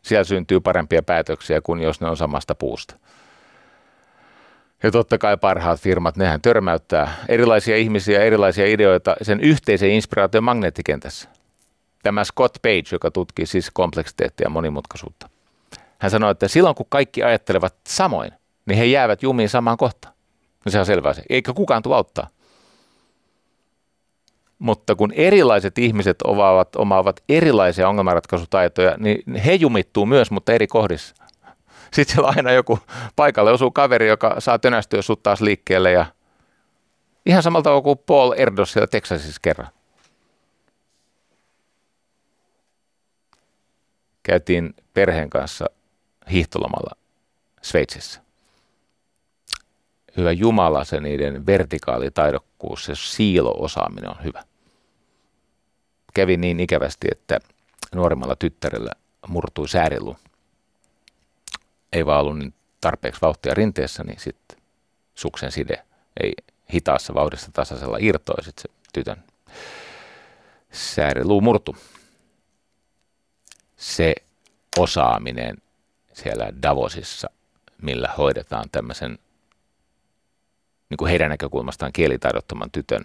[SPEAKER 2] siellä syntyy parempia päätöksiä kuin jos ne on samasta puusta. Ja totta kai parhaat firmat, nehän törmäyttää erilaisia ihmisiä, erilaisia ideoita sen yhteisen inspiraation magneettikentässä. Tämä Scott Page, joka tutkii siis kompleksiteettia ja monimutkaisuutta. Hän sanoi, että silloin kun kaikki ajattelevat samoin, niin he jäävät jumiin samaan kohtaan. No se on selvää se. Eikä kukaan tule auttaa. Mutta kun erilaiset ihmiset omaavat, omaavat erilaisia ongelmanratkaisutaitoja, niin he jumittuu myös, mutta eri kohdissa. Sitten siellä aina joku paikalle osuu kaveri, joka saa tönästyä sut taas liikkeelle ja ihan samalta kuin Paul Erdos siellä Texasissa kerran. Käytiin perheen kanssa hiihtolomalla Sveitsissä. Hyvä Jumala, se niiden vertikaalitaidokkuus, se siilo-osaaminen on hyvä. kävi niin ikävästi, että nuoremmalla tyttärellä murtui säärilu. Ei vaan ollut niin tarpeeksi vauhtia rinteessä, niin sitten suksen side ei hitaassa vauhdissa tasaisella irtoi, sitten se tytön sääriluu murtu. Se osaaminen siellä Davosissa, millä hoidetaan tämmöisen niin kuin heidän näkökulmastaan kielitaidottoman tytön,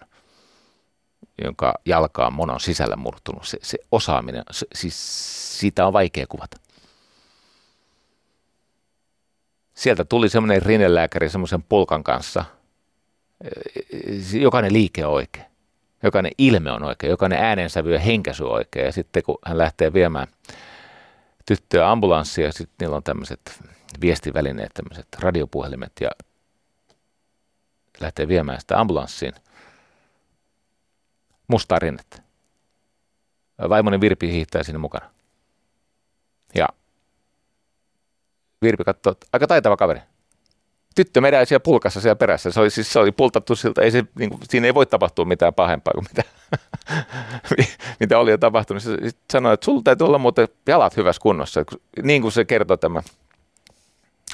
[SPEAKER 2] jonka jalka on monon sisällä murtunut. Se, se osaaminen, se, siis siitä on vaikea kuvata. Sieltä tuli semmoinen rinnelääkäri semmoisen pulkan kanssa. Jokainen liike on oikein. Jokainen ilme on oikein. Jokainen äänensävy ja henkäsy on oikein. Ja sitten kun hän lähtee viemään tyttöä ambulanssia, sitten niillä on tämmöiset viestivälineet, tämmöiset radiopuhelimet ja lähtee viemään sitä ambulanssiin. Mustaa rinnettä. Vaimoni Virpi hiihtää sinne mukana. Ja Virpi katsoo, että aika taitava kaveri. Tyttö meidän siellä pulkassa siellä perässä. Se oli, siis, se oli pultattu siltä, ei se, niin kuin, siinä ei voi tapahtua mitään pahempaa kuin mitä, (laughs) mitä oli jo tapahtunut. Se sanoi, että sulla täytyy olla muuten jalat hyvässä kunnossa. Niin kuin se kertoo tämä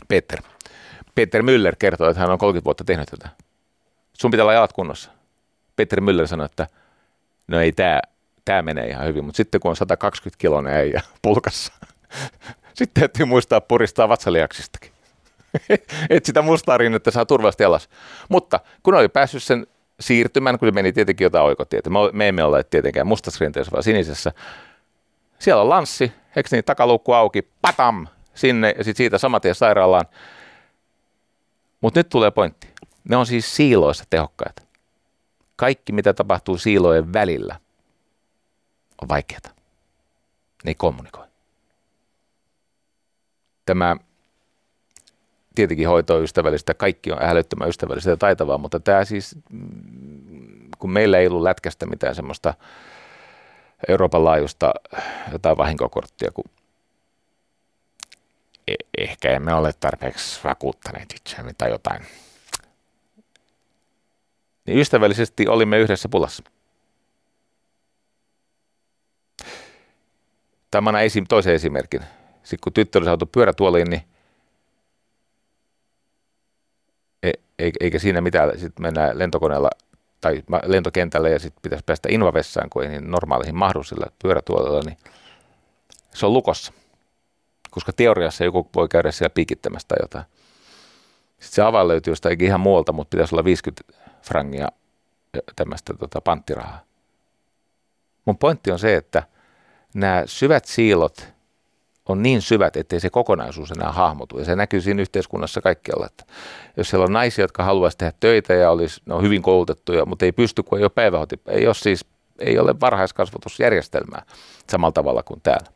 [SPEAKER 2] Peter. Peter Müller kertoo, että hän on 30 vuotta tehnyt tätä sun pitää olla jalat kunnossa. Petteri Müller sanoi, että no ei tämä tää menee ihan hyvin, mutta sitten kun on 120 kilonen äijä pulkassa, sitten täytyy muistaa puristaa vatsaliaksistakin. (laughs) että sitä mustaa rinnettä saa turvallisesti alas. Mutta kun oli päässyt sen siirtymään, kun meni tietenkin jotain oikotietä, me emme ole tietenkään mustassa rinteessä, vaan sinisessä. Siellä on lanssi, eikö niin, takaluukku auki, patam, sinne ja sitten siitä saman tien sairaalaan. Mutta nyt tulee pointti. Ne on siis siiloissa tehokkaita. Kaikki, mitä tapahtuu siilojen välillä, on vaikeaa. Ne ei kommunikoi. Tämä tietenkin hoito on ystävällistä, kaikki on älyttömän ystävällistä ja taitavaa, mutta tämä siis, mm, kun meillä ei ollut lätkästä mitään semmoista Euroopan laajuista jotain vahinkokorttia, kun e- ehkä emme ole tarpeeksi vakuuttaneet itseämme tai jotain niin ystävällisesti olimme yhdessä pulassa. Tämä esi- toisen esimerkin. Sitten kun tyttö oli saatu pyörätuoliin, niin e- eikä siinä mitään, sitten mennään lentokoneella tai lentokentälle ja sitten pitäisi päästä invavessaan, kun niin normaaliin mahdu sillä pyörätuolilla, niin se on lukossa. Koska teoriassa joku voi käydä siellä piikittämässä tai jotain. Sitten se avain löytyy jostain ihan muualta, mutta pitäisi olla 50 frangia tämmöistä tota, panttirahaa. Mun pointti on se, että nämä syvät siilot on niin syvät, ettei se kokonaisuus enää hahmotu. Ja se näkyy siinä yhteiskunnassa kaikkialla. Että jos siellä on naisia, jotka haluaisivat tehdä töitä ja olisi, ne on hyvin koulutettuja, mutta ei pysty, kun ei ole päivähoti, ei ole siis ei ole varhaiskasvatusjärjestelmää samalla tavalla kuin täällä.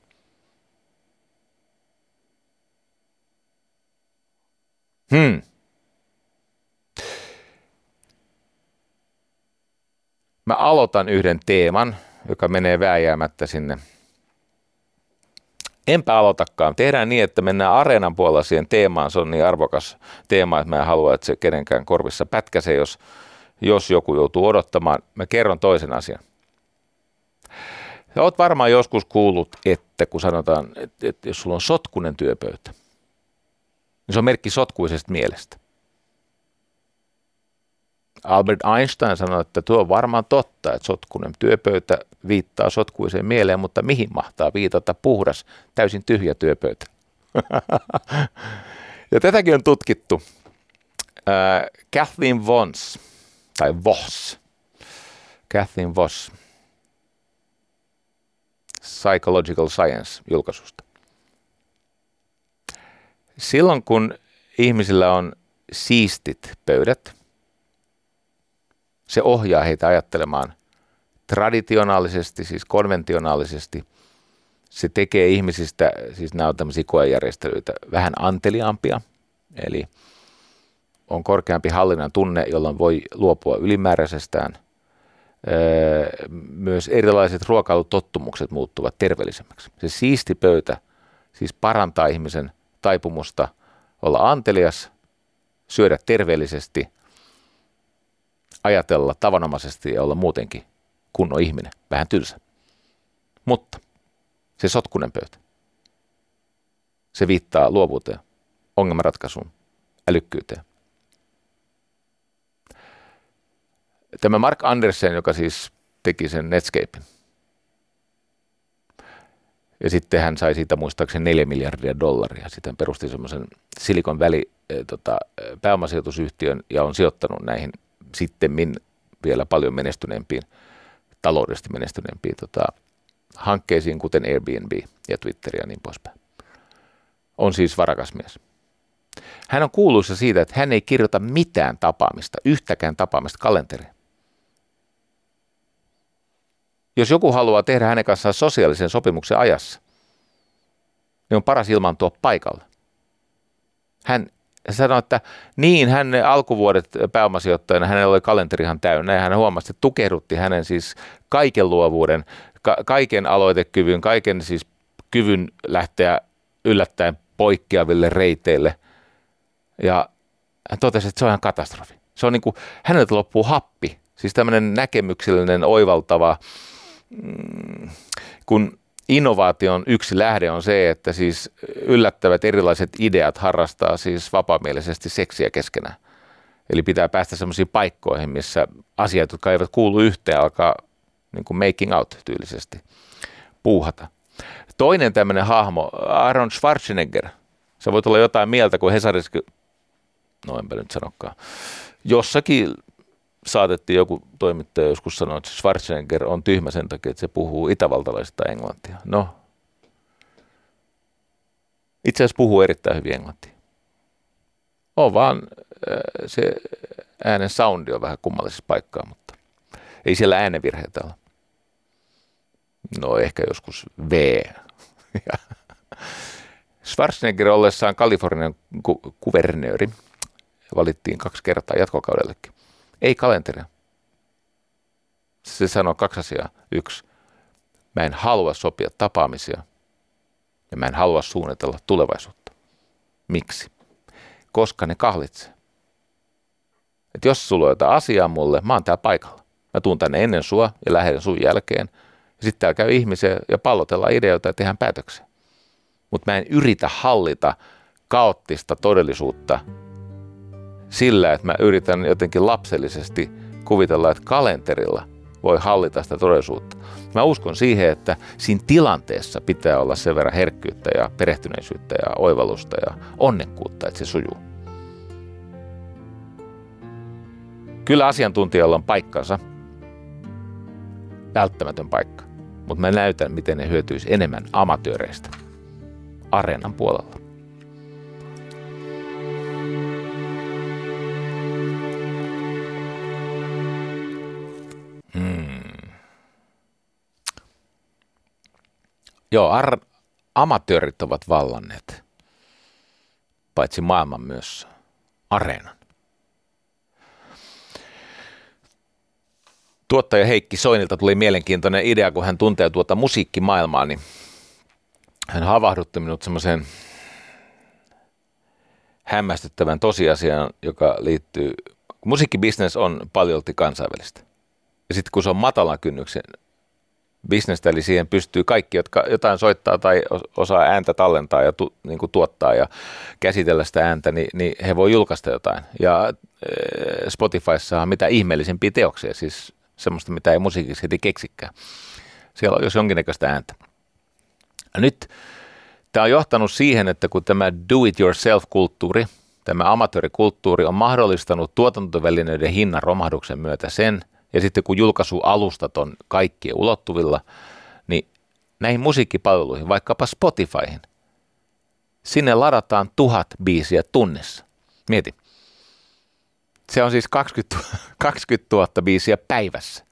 [SPEAKER 2] Hmm. Mä aloitan yhden teeman, joka menee vääjäämättä sinne. Enpä aloitakaan. Tehdään niin, että mennään areenan puolella siihen teemaan. Se on niin arvokas teema, että mä en halua, että se kenenkään korvissa pätkäsee, jos, jos joku joutuu odottamaan. Mä kerron toisen asian. Sä oot varmaan joskus kuullut, että kun sanotaan, että, että jos sulla on sotkunen työpöytä, niin se on merkki sotkuisesta mielestä. Albert Einstein sanoi, että tuo on varmaan totta, että sotkunen työpöytä viittaa sotkuiseen mieleen, mutta mihin mahtaa viitata puhdas, täysin tyhjä työpöytä? (laughs) ja tätäkin on tutkittu. Äh, Kathleen Vons, tai Voss, Kathleen Voss, Psychological Science julkaisusta. Silloin kun ihmisillä on siistit pöydät – se ohjaa heitä ajattelemaan traditionaalisesti, siis konventionaalisesti. Se tekee ihmisistä, siis nämä on tämmöisiä koejärjestelyitä, vähän anteliaampia, eli on korkeampi hallinnan tunne, jolloin voi luopua ylimääräisestään. Öö, myös erilaiset ruokailutottumukset muuttuvat terveellisemmäksi. Se siisti pöytä siis parantaa ihmisen taipumusta olla antelias, syödä terveellisesti – ajatella tavanomaisesti ja olla muutenkin kunnon ihminen, vähän tylsä. Mutta se sotkunen pöytä, se viittaa luovuuteen, ongelmanratkaisuun, älykkyyteen. Tämä Mark Andersen, joka siis teki sen Netscapein, ja sitten hän sai siitä muistaakseni 4 miljardia dollaria. Sitten hän perusti semmoisen Silikon väli e, tota, pääomasijoitusyhtiön ja on sijoittanut näihin sitten vielä paljon menestyneempiin, taloudellisesti menestyneempiin tota, hankkeisiin, kuten Airbnb ja Twitter ja niin poispäin. On siis varakas mies. Hän on kuuluisa siitä, että hän ei kirjoita mitään tapaamista, yhtäkään tapaamista kalenteriin. Jos joku haluaa tehdä hänen kanssaan sosiaalisen sopimuksen ajassa, niin on paras ilmaantua paikalle. Hän sanoi, että niin, hän alkuvuodet pääomasijoittajana, hänellä oli kalenterihan täynnä ja hän huomasi, että tukehdutti hänen siis kaiken luovuuden, ka- kaiken aloitekyvyn, kaiken siis kyvyn lähteä yllättäen poikkeaville reiteille. Ja hän totesi, että se on ihan katastrofi. Se on niin kuin, häneltä loppuu happi. Siis tämmöinen näkemyksellinen, oivaltava, mm, kun innovaation yksi lähde on se, että siis yllättävät erilaiset ideat harrastaa siis vapaamielisesti seksiä keskenään. Eli pitää päästä sellaisiin paikkoihin, missä asiat, jotka eivät kuulu yhteen, alkaa niin kuin making out tyylisesti puuhata. Toinen tämmöinen hahmo, Aaron Schwarzenegger. Se voi tulla jotain mieltä, kun Hesarissa, no enpä nyt sanokaan, jossakin saatettiin joku toimittaja joskus sanoa, että Schwarzenegger on tyhmä sen takia, että se puhuu itävaltalaista englantia. No, itse asiassa puhuu erittäin hyvin englantia. On vaan äh, se äänen soundi on vähän kummallisessa paikkaa, mutta ei siellä äänenvirheitä ole. No ehkä joskus V. Schwarzenegger ollessaan Kalifornian ku- kuvernööri valittiin kaksi kertaa jatkokaudellekin. Ei kalenteria. Se sanoo kaksi asiaa. Yksi, mä en halua sopia tapaamisia ja mä en halua suunnitella tulevaisuutta. Miksi? Koska ne kahlitsee. Et jos sulla on jotain asiaa mulle, mä oon täällä paikalla. Mä tuun tänne ennen sua ja lähden sun jälkeen. Ja sitten täällä käy ihmisiä ja pallotellaan ideoita ja tehdään päätöksiä. Mutta mä en yritä hallita kaoottista todellisuutta sillä, että mä yritän jotenkin lapsellisesti kuvitella, että kalenterilla voi hallita sitä todellisuutta. Mä uskon siihen, että siinä tilanteessa pitää olla sen verran herkkyyttä ja perehtyneisyyttä ja oivallusta ja onnekkuutta, että se sujuu. Kyllä asiantuntijalla on paikkansa, välttämätön paikka, mutta mä näytän, miten ne hyötyisi enemmän amatööreistä areenan puolella. Joo, ar- amatöörit ovat vallanneet, paitsi maailman myös areenan. Tuottaja Heikki Soinilta tuli mielenkiintoinen idea, kun hän tuntee tuota musiikkimaailmaa, niin hän havahdutti minut semmoiseen hämmästyttävän tosiasiaan, joka liittyy, musiikkibisnes on paljolti kansainvälistä. Ja sitten kun se on matalan kynnyksen bisnestä, eli siihen pystyy kaikki, jotka jotain soittaa tai osaa ääntä tallentaa ja tu, niin kuin tuottaa ja käsitellä sitä ääntä, niin, niin he voi julkaista jotain. Ja äh, Spotifyssa on mitä ihmeellisempiä teoksia, siis semmoista, mitä ei musiikissa heti keksikään. Siellä on jos jonkinnäköistä ääntä. Nyt tämä on johtanut siihen, että kun tämä do-it-yourself-kulttuuri, tämä amatöörikulttuuri on mahdollistanut tuotantovälineiden hinnan romahduksen myötä sen, ja sitten kun julkaisualustat on kaikkien ulottuvilla, niin näihin musiikkipalveluihin, vaikkapa Spotifyhin, sinne ladataan tuhat biisiä tunnissa. Mieti. Se on siis 20, 20 000 biisiä päivässä.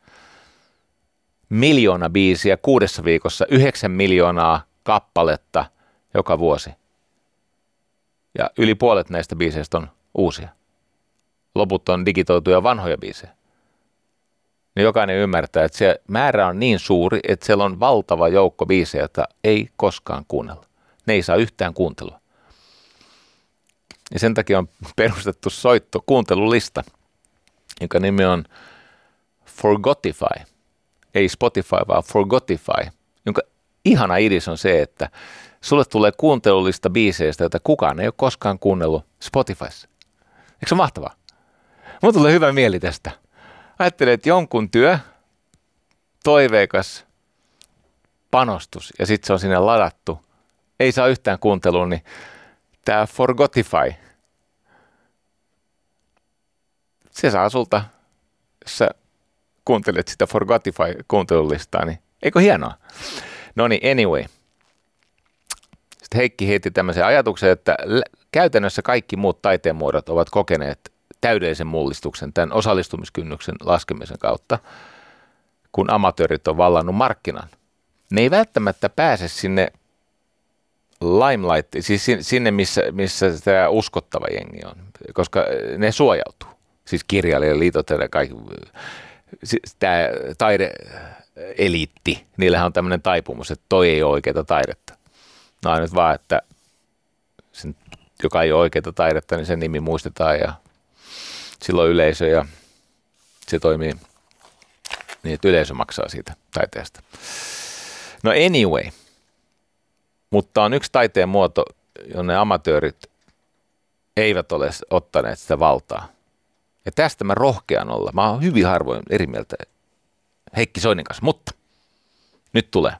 [SPEAKER 2] Miljoona biisiä kuudessa viikossa, 9 miljoonaa kappaletta joka vuosi. Ja yli puolet näistä biiseistä on uusia. Loput on digitoituja vanhoja biisejä niin jokainen ymmärtää, että se määrä on niin suuri, että siellä on valtava joukko biisejä, jota ei koskaan kuunnella. Ne ei saa yhtään kuuntelua. Ja sen takia on perustettu soitto kuuntelulista, jonka nimi on Forgotify. Ei Spotify, vaan Forgotify, jonka ihana idis on se, että sulle tulee kuuntelullista biiseistä, joita kukaan ei ole koskaan kuunnellut Spotifyssa. Eikö se mahtavaa? Mulla tulee hyvä mieli tästä. Ajattelin, että jonkun työ, toiveikas panostus ja sitten se on sinne ladattu. Ei saa yhtään kuuntelua, niin tämä Forgotify, se saa sulta, jos sä kuuntelet sitä Forgotify-kuuntelulistaa, niin eikö hienoa? No niin, anyway. Sitten Heikki heitti tämmöisen ajatuksen, että käytännössä kaikki muut taiteen muodot ovat kokeneet täydellisen mullistuksen tämän osallistumiskynnyksen laskemisen kautta, kun amatöörit on vallannut markkinan. Ne ei välttämättä pääse sinne limelight, siis sinne, missä, missä tämä uskottava jengi on, koska ne suojautuu. Siis kirjailijaliitot ja kaikki, tämä taideeliitti, niillähän on tämmöinen taipumus, että toi ei ole oikeaa taidetta. No nyt vaan, että sen, joka ei ole oikeaa taidetta, niin sen nimi muistetaan ja silloin yleisö ja se toimii niin, että yleisö maksaa siitä taiteesta. No anyway, mutta on yksi taiteen muoto, jonne amatöörit eivät ole ottaneet sitä valtaa. Ja tästä mä rohkean olla. Mä oon hyvin harvoin eri mieltä Heikki Soinin kanssa, mutta nyt tulee.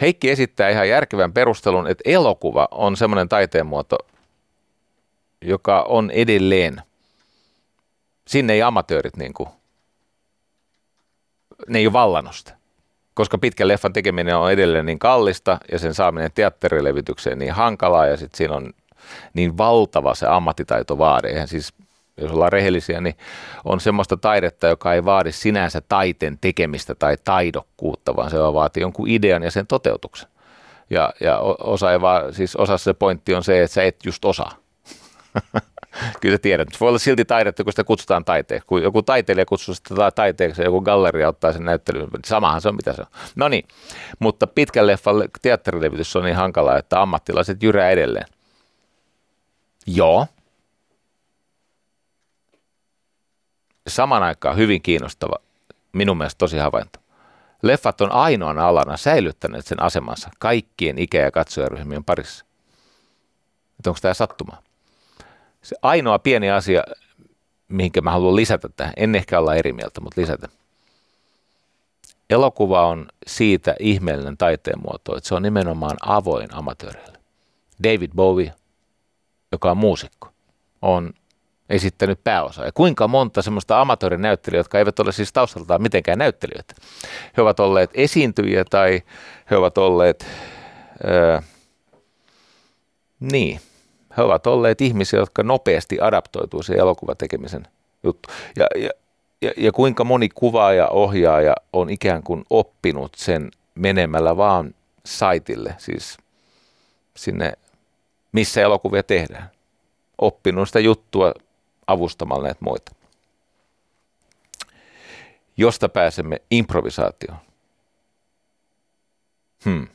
[SPEAKER 2] Heikki esittää ihan järkevän perustelun, että elokuva on semmoinen taiteen muoto, joka on edelleen. Sinne ei amatöörit niin kuin, ne ei ole vallannut sitä. Koska pitkän leffan tekeminen on edelleen niin kallista ja sen saaminen teatterilevitykseen niin hankalaa ja sitten siinä on niin valtava se ammattitaitovaade. Eihän siis jos ollaan rehellisiä, niin on semmoista taidetta, joka ei vaadi sinänsä taiteen tekemistä tai taidokkuutta, vaan se vaatii jonkun idean ja sen toteutuksen. Ja, ja osa ei vaan, siis osa se pointti on se, että sä et just osaa. (laughs) (laughs) Kyllä tiedät, se voi olla silti taidetta, kun sitä kutsutaan taiteeksi. Kun joku taiteilija kutsuu sitä taiteeksi joku galleria ottaa sen näyttelyyn, samahan se on mitä se on. No niin, mutta pitkän leffan teatterilevitys on niin hankalaa, että ammattilaiset jyrää edelleen. Joo, saman aikaan hyvin kiinnostava, minun mielestä tosi havainto. Leffat on ainoana alana säilyttäneet sen asemansa kaikkien ikä- ja katsojaryhmien parissa. Että onko tämä sattuma? Se ainoa pieni asia, mihinkä mä haluan lisätä tähän, en ehkä olla eri mieltä, mutta lisätä. Elokuva on siitä ihmeellinen taiteen muoto, että se on nimenomaan avoin amatööreille. David Bowie, joka on muusikko, on esittänyt pääosa. Ja kuinka monta semmoista amatöörinäyttelijää, jotka eivät ole siis taustaltaan mitenkään näyttelijöitä. He ovat olleet esiintyjiä tai he ovat olleet, ää, niin, he ovat olleet ihmisiä, jotka nopeasti adaptoituu siihen elokuvatekemisen juttu. Ja, ja, ja, ja kuinka moni kuvaaja, ohjaaja on ikään kuin oppinut sen menemällä vaan saitille, siis sinne, missä elokuvia tehdään. Oppinut sitä juttua avustamalla näitä muita. Josta pääsemme improvisaatioon. Hmm.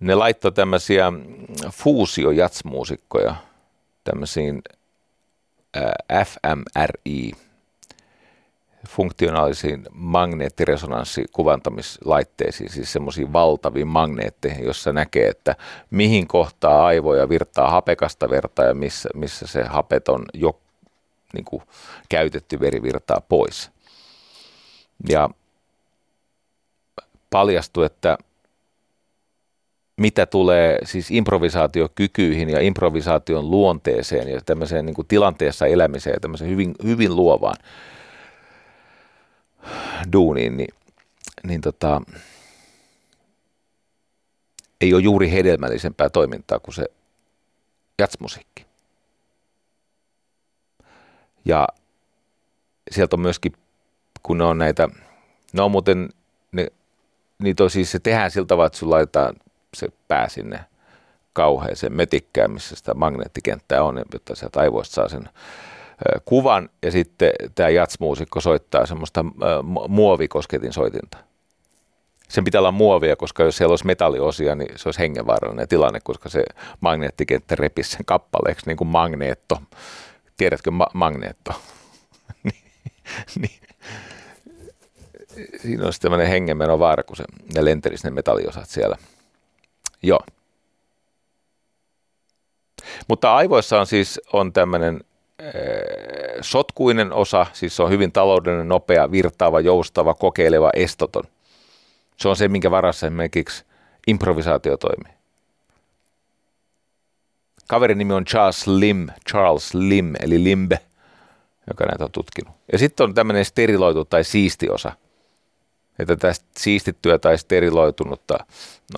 [SPEAKER 2] Ne laittoi tämmöisiä fuusiojatsmuusikkoja tämmöisiin fMRI funktionaalisiin magneettiresonanssikuvantammislaitteisiin, siis semmoisiin valtaviin magneetteihin, jossa näkee, että mihin kohtaa aivoja virtaa hapekasta verta ja missä, missä se hapeton jo niin kuin, käytetty veri virtaa pois. Ja paljastui, että mitä tulee siis improvisaatiokykyihin ja improvisaation luonteeseen ja tämmöiseen niin kuin tilanteessa elämiseen ja tämmöiseen hyvin, hyvin luovaan, duuniin, niin, niin tota, ei ole juuri hedelmällisempää toimintaa kuin se jatsmusiikki. Ja sieltä on myöskin, kun ne on näitä, ne on muuten, ne, niitä on siis, se tehdään sillä tavalla, että sun laitetaan se pää sinne kauheeseen metikkään, missä sitä magneettikenttää on, jotta sieltä aivoista saa sen kuvan ja sitten tämä jatsmuusikko soittaa semmoista muovikosketin soitinta. Sen pitää olla muovia, koska jos siellä olisi metalliosia, niin se olisi hengenvaarallinen tilanne, koska se magneettikenttä repisi sen kappaleeksi niin kuin magneetto. Tiedätkö ma- magneetto? (laughs) niin, niin. siinä on tämmöinen hengenmeno vaara, kun se, ne lentelisi ne metalliosat siellä. Joo. Mutta aivoissa on siis on tämmöinen sotkuinen osa, siis se on hyvin taloudellinen, nopea, virtaava, joustava, kokeileva, estoton. Se on se, minkä varassa esimerkiksi improvisaatio toimii. Kaverin nimi on Charles Lim, Charles Lim, eli Limbe, joka näitä on tutkinut. Ja sitten on tämmöinen steriloitu tai siisti osa. Että tästä siistittyä tai steriloitunutta,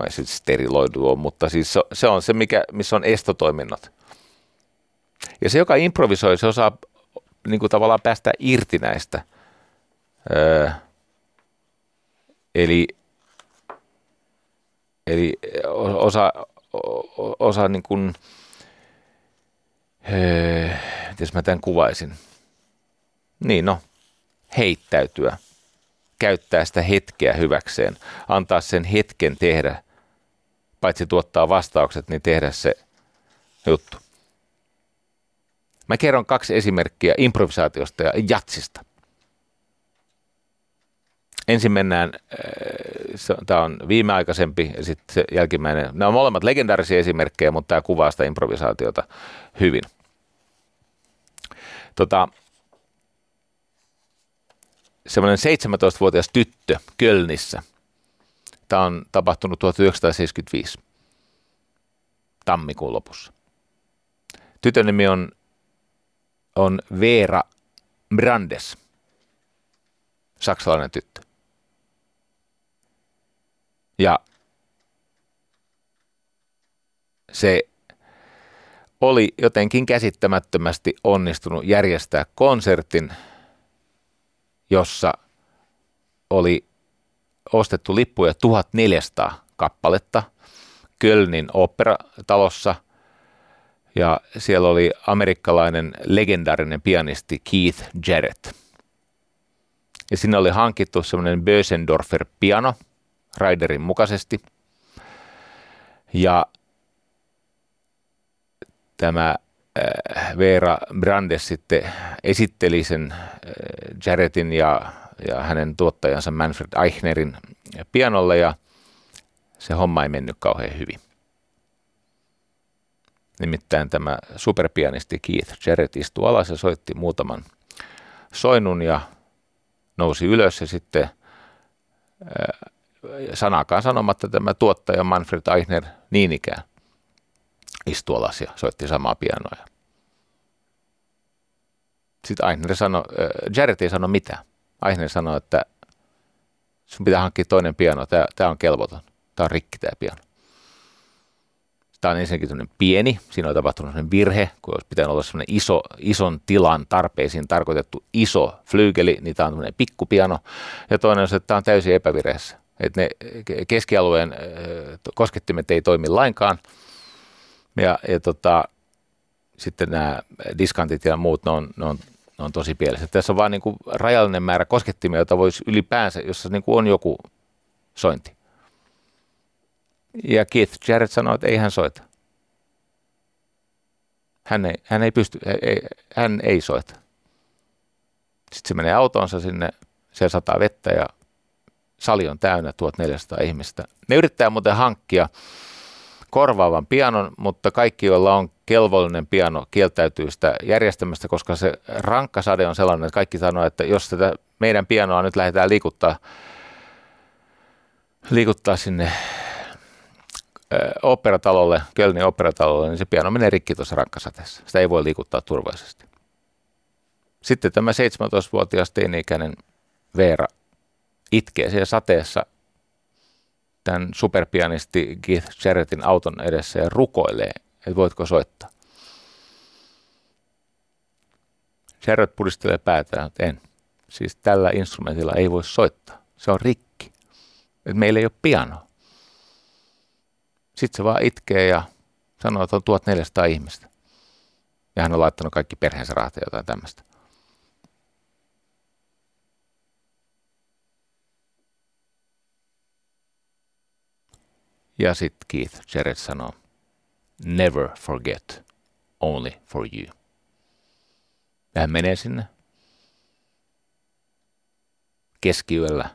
[SPEAKER 2] no ei siis steriloidu mutta siis se on se, mikä, missä on estotoiminnot. Ja se, joka improvisoi, se osaa niin kuin tavallaan päästä irti näistä. Öö, eli eli osa, osa niin kuin, öö, miten mä tämän kuvaisin? Niin no, heittäytyä, käyttää sitä hetkeä hyväkseen, antaa sen hetken tehdä, paitsi tuottaa vastaukset, niin tehdä se juttu. Mä kerron kaksi esimerkkiä improvisaatiosta ja jatsista. Ensin mennään, äh, tämä on viimeaikaisempi sitten se jälkimmäinen. Nämä on molemmat legendaarisia esimerkkejä, mutta tämä kuvaa sitä improvisaatiota hyvin. Tota, semmoinen 17-vuotias tyttö Kölnissä. Tämä on tapahtunut 1975 tammikuun lopussa. Tytön nimi on on Veera Brandes, saksalainen tyttö. Ja se oli jotenkin käsittämättömästi onnistunut järjestää konsertin, jossa oli ostettu lippuja 1400 kappaletta Kölnin operatalossa – ja siellä oli amerikkalainen legendaarinen pianisti Keith Jarrett. Ja sinne oli hankittu semmoinen Bösendorfer piano Raiderin mukaisesti. Ja tämä Veera Brandes sitten esitteli sen äh, Jarrettin ja, ja hänen tuottajansa Manfred Eichnerin pianolle ja se homma ei mennyt kauhean hyvin. Nimittäin tämä superpianisti Keith Jarrett istui alas ja soitti muutaman soinun ja nousi ylös ja sitten sanakaan sanomatta tämä tuottaja Manfred Eichner niin ikään istui alas ja soitti samaa pianoa. Sitten Eichner sanoi, Jarrett ei sano mitään. Eichner sanoi, että sun pitää hankkia toinen piano, tämä, tämä on kelvoton, tämä on rikki tämä piano. Tämä on ensinnäkin pieni, siinä on tapahtunut sellainen virhe, kun olisi pitänyt olla sellainen iso, ison tilan tarpeisiin tarkoitettu iso flyygeli, niin tämä on sellainen pikkupiano. Ja toinen on se, että tämä on täysin epävireessä. Että ne keskialueen koskettimet ei toimi lainkaan. Ja, ja tota, sitten nämä diskantit ja muut, ne on, ne on, ne on tosi pielessä. Tässä on vain niin rajallinen määrä koskettimia, joita voisi ylipäänsä, jossa niin kuin on joku sointi. Ja Keith Jarrett sanoi, että ei hän soita. Hän ei, hän ei pysty, ei, hän ei soita. Sitten se menee autoonsa sinne, se sataa vettä ja sali on täynnä 1400 ihmistä. Ne yrittää muuten hankkia korvaavan pianon, mutta kaikki, joilla on kelvollinen piano, kieltäytyy sitä järjestämästä, koska se rankkasade on sellainen, että kaikki sanoo, että jos tätä meidän pianoa nyt lähdetään liikuttaa, liikuttaa sinne operatalolle, Kölnin operatalolle, niin se piano menee rikki tuossa rankkasateessa. Sitä ei voi liikuttaa turvallisesti. Sitten tämä 17-vuotias teini-ikäinen Veera itkee siellä sateessa tämän superpianisti Keith Jarrettin auton edessä ja rukoilee, että voitko soittaa. Jarrett pudistelee päätään, että en. Siis tällä instrumentilla ei voi soittaa. Se on rikki. Et meillä ei ole pianoa. Sitten se vaan itkee ja sanoo, että on 1400 ihmistä. Ja hän on laittanut kaikki perheensä rahat ja jotain tämmöistä. Ja sitten Keith Jarrett sanoo, never forget, only for you. Ja hän menee sinne keskiyöllä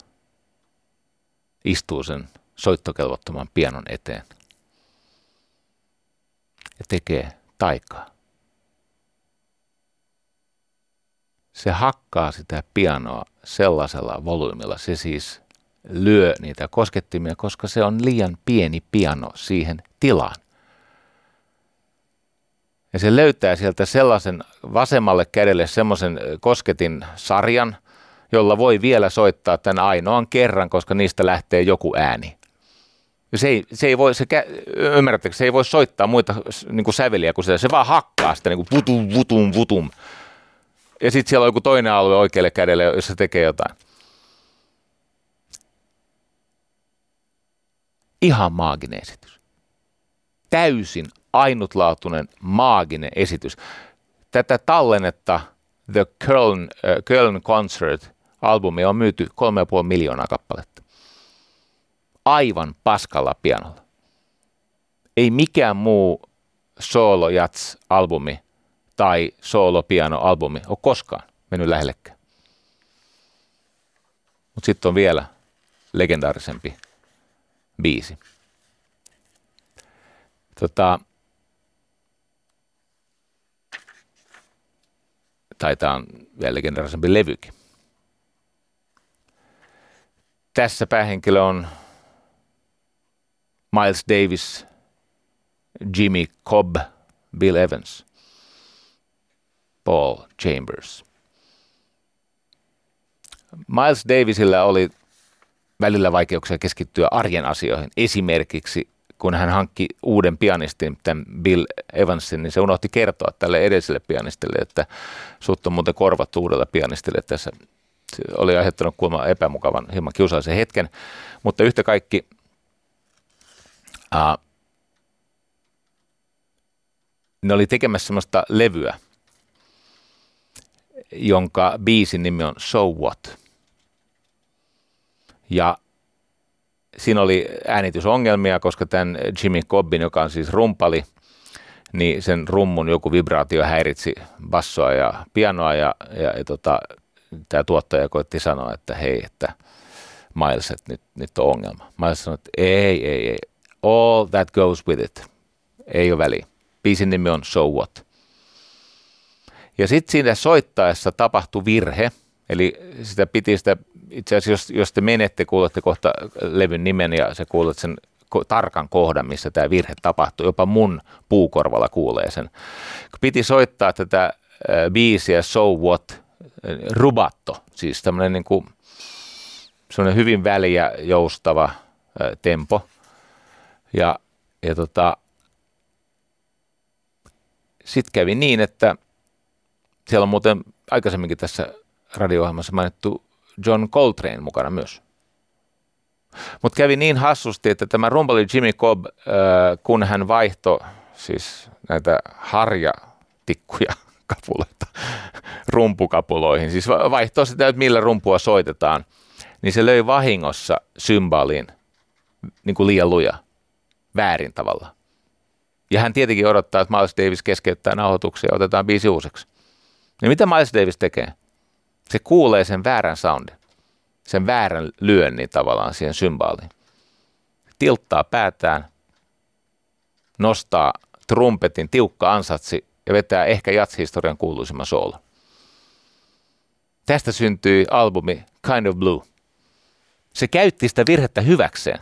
[SPEAKER 2] istuu sen soittokelvottoman pianon eteen ja tekee taikaa. Se hakkaa sitä pianoa sellaisella volyymilla, se siis lyö niitä koskettimia, koska se on liian pieni piano siihen tilaan. Ja se löytää sieltä sellaisen vasemmalle kädelle semmoisen kosketin sarjan, jolla voi vielä soittaa tämän ainoan kerran, koska niistä lähtee joku ääni. Se ei, se ei voi, se, ymmärrättekö, se ei voi soittaa muita niin kuin säveliä kuin sitä, se vaan hakkaa sitä niin kuin vutum, vutum, vutum. Ja sitten siellä on joku toinen alue oikealle kädelle, jossa tekee jotain. Ihan maaginen esitys. Täysin ainutlaatuinen maaginen esitys. Tätä tallennetta The Köln, äh, Köln Concert albumi on myyty 3,5 miljoonaa kappaletta. Aivan paskalla pianolla. Ei mikään muu solo jats albumi tai solo piano albumi ole koskaan mennyt lähellekään. Mutta sitten on vielä legendaarisempi biisi. Tota, tai tämä on vielä legendaarisempi levykin. Tässä päähenkilö on Miles Davis, Jimmy Cobb, Bill Evans, Paul Chambers. Miles Davisilla oli välillä vaikeuksia keskittyä arjen asioihin. Esimerkiksi kun hän hankki uuden pianistin, tämän Bill Evansin, niin se unohti kertoa tälle edelliselle pianistille, että sut on muuten korvattu uudella pianistille tässä. Se oli aiheuttanut kuulemma epämukavan, hieman kiusallisen hetken, mutta yhtä kaikki uh, ne oli tekemässä sellaista levyä, jonka biisin nimi on So What. Ja siinä oli äänitysongelmia, koska tämän Jimmy Cobbin, joka on siis rumpali, niin sen rummun joku vibraatio häiritsi bassoa ja pianoa ja, ja, ja tota, tämä tuottaja koitti sanoa, että hei, että Miles, että nyt, nyt on ongelma. Miles sanoi, että ei, ei, ei, all that goes with it. Ei ole väliä. Biisin nimi on So What. Ja sitten siinä soittaessa tapahtui virhe, eli sitä piti sitä itse asiassa, jos, jos te menette, kuulette kohta levyn nimen ja se kuulet sen tarkan kohdan, missä tämä virhe tapahtuu. Jopa mun puukorvalla kuulee sen. Piti soittaa tätä äh, biisiä So What, rubatto, siis tämmöinen niin kuin, hyvin väliä joustava äh, tempo. Ja, ja tota, sitten kävi niin, että siellä on muuten aikaisemminkin tässä radio-ohjelmassa mainittu John Coltrane mukana myös. Mutta kävi niin hassusti, että tämä rumpali Jimmy Cobb, äh, kun hän vaihto siis näitä harjatikkuja (laughs) kapuloita rumpukapuloihin, siis vaihtoi sitä, että millä rumpua soitetaan, niin se löi vahingossa symbaliin niin kuin liian luja, väärin tavalla. Ja hän tietenkin odottaa, että Miles Davis keskeyttää nauhoituksia ja otetaan biisi uusiksi. Ja mitä Miles Davis tekee? Se kuulee sen väärän soundin, sen väärän lyönnin tavallaan siihen symbaaliin. Tilttaa päätään, nostaa trumpetin tiukka ansatsi ja vetää ehkä jatshistorian kuuluisimman soolo. Tästä syntyi albumi Kind of Blue. Se käytti sitä virhettä hyväkseen.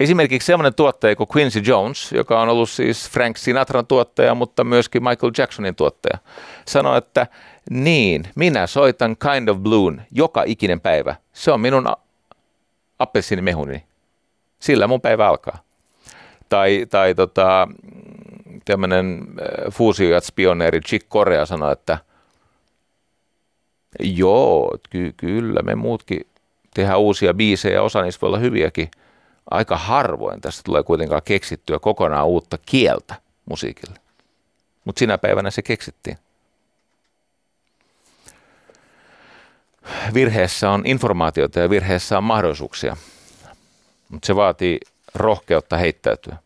[SPEAKER 2] Esimerkiksi sellainen tuottaja kuin Quincy Jones, joka on ollut siis Frank Sinatran tuottaja, mutta myöskin Michael Jacksonin tuottaja, sanoi, että niin, minä soitan Kind of Blue joka ikinen päivä. Se on minun appelsiinimehuni. Sillä mun päivä alkaa. Tai, tai tota, tämmöinen äh, fuusiojats-pioneeri Chick Corea sanoi, että joo, ky- kyllä me muutkin tehdään uusia biisejä, osa niistä voi olla hyviäkin. Aika harvoin tästä tulee kuitenkaan keksittyä kokonaan uutta kieltä musiikille. Mutta sinä päivänä se keksittiin. virheessä on informaatiota ja virheessä on mahdollisuuksia, mutta se vaatii rohkeutta heittäytyä.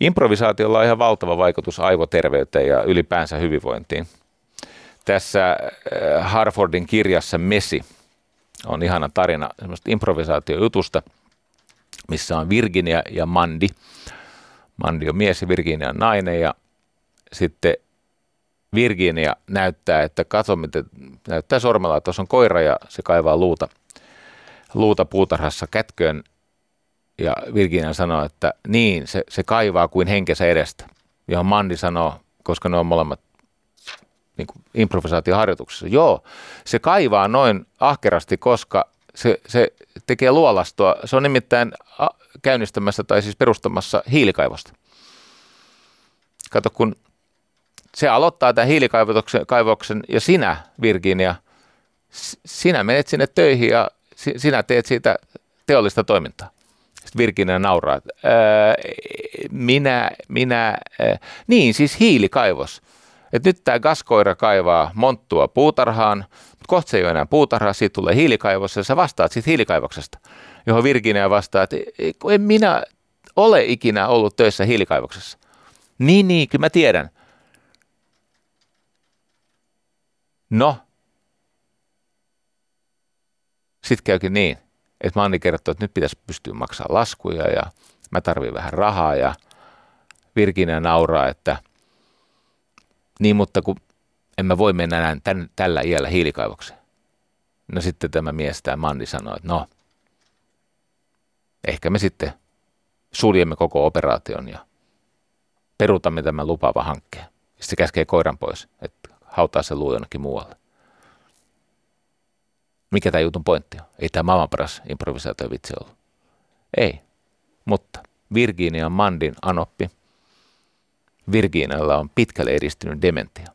[SPEAKER 2] Improvisaatiolla on ihan valtava vaikutus aivoterveyteen ja ylipäänsä hyvinvointiin. Tässä äh, Harfordin kirjassa Messi on ihana tarina semmoista improvisaatiojutusta, missä on Virginia ja Mandi. Mandi on mies ja Virginia on nainen ja sitten Virginia näyttää, että katso miten näyttää sormella, että tuossa on koira ja se kaivaa luuta, luuta puutarhassa kätköön. Ja Virginia sanoo, että niin, se, se kaivaa kuin henkensä edestä. Johon Mandi sanoo, koska ne on molemmat niin kuin improvisaatioharjoituksessa. Joo, se kaivaa noin ahkerasti, koska se, se tekee luolastoa. Se on nimittäin käynnistämässä tai siis perustamassa hiilikaivosta. Kato, kun se aloittaa tämän hiilikaivoksen ja sinä, Virginia, sinä menet sinne töihin ja sinä teet siitä teollista toimintaa. Sitten Virginia nauraa, että minä, minä, ää, niin siis hiilikaivos. Et nyt tämä gaskoira kaivaa monttua puutarhaan, mutta kohta se ei ole enää puutarhaa, siitä tulee hiilikaivos ja sä vastaat siitä hiilikaivoksesta, johon Virginia vastaa, että en minä ole ikinä ollut töissä hiilikaivoksessa. Niin, niin, kyllä mä tiedän. No, sitten käykin niin, että Manni kertoo, että nyt pitäisi pystyä maksamaan laskuja ja mä tarvitsen vähän rahaa ja Virginia nauraa, että niin, mutta kun en mä voi mennä enää tän, tällä iällä hiilikaivokseen. No sitten tämä mies, tämä Manni sanoi, että no, ehkä me sitten suljemme koko operaation ja peruutamme tämän lupaava hankkeen. Sitten se käskee koiran pois, että hautaa se luu jonnekin muualle. Mikä tämä jutun pointti on? Ei tämä maailman paras vitsi ollut. Ei. Mutta Virginia Mandin anoppi. Virginialla on pitkälle edistynyt dementia.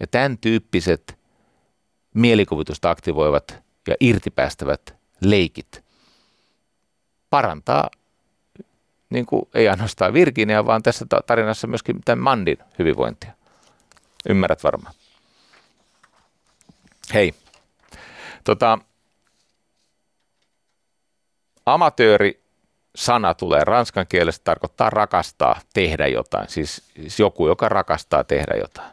[SPEAKER 2] Ja tämän tyyppiset mielikuvitusta aktivoivat ja irtipäästävät leikit parantaa niin kuin ei ainoastaan Virginia, vaan tässä tarinassa myöskin tämän Mandin hyvinvointia. Ymmärrät varmaan. Hei, tota, amatööri sana tulee ranskan kielestä, tarkoittaa rakastaa, tehdä jotain. Siis, siis joku, joka rakastaa tehdä jotain.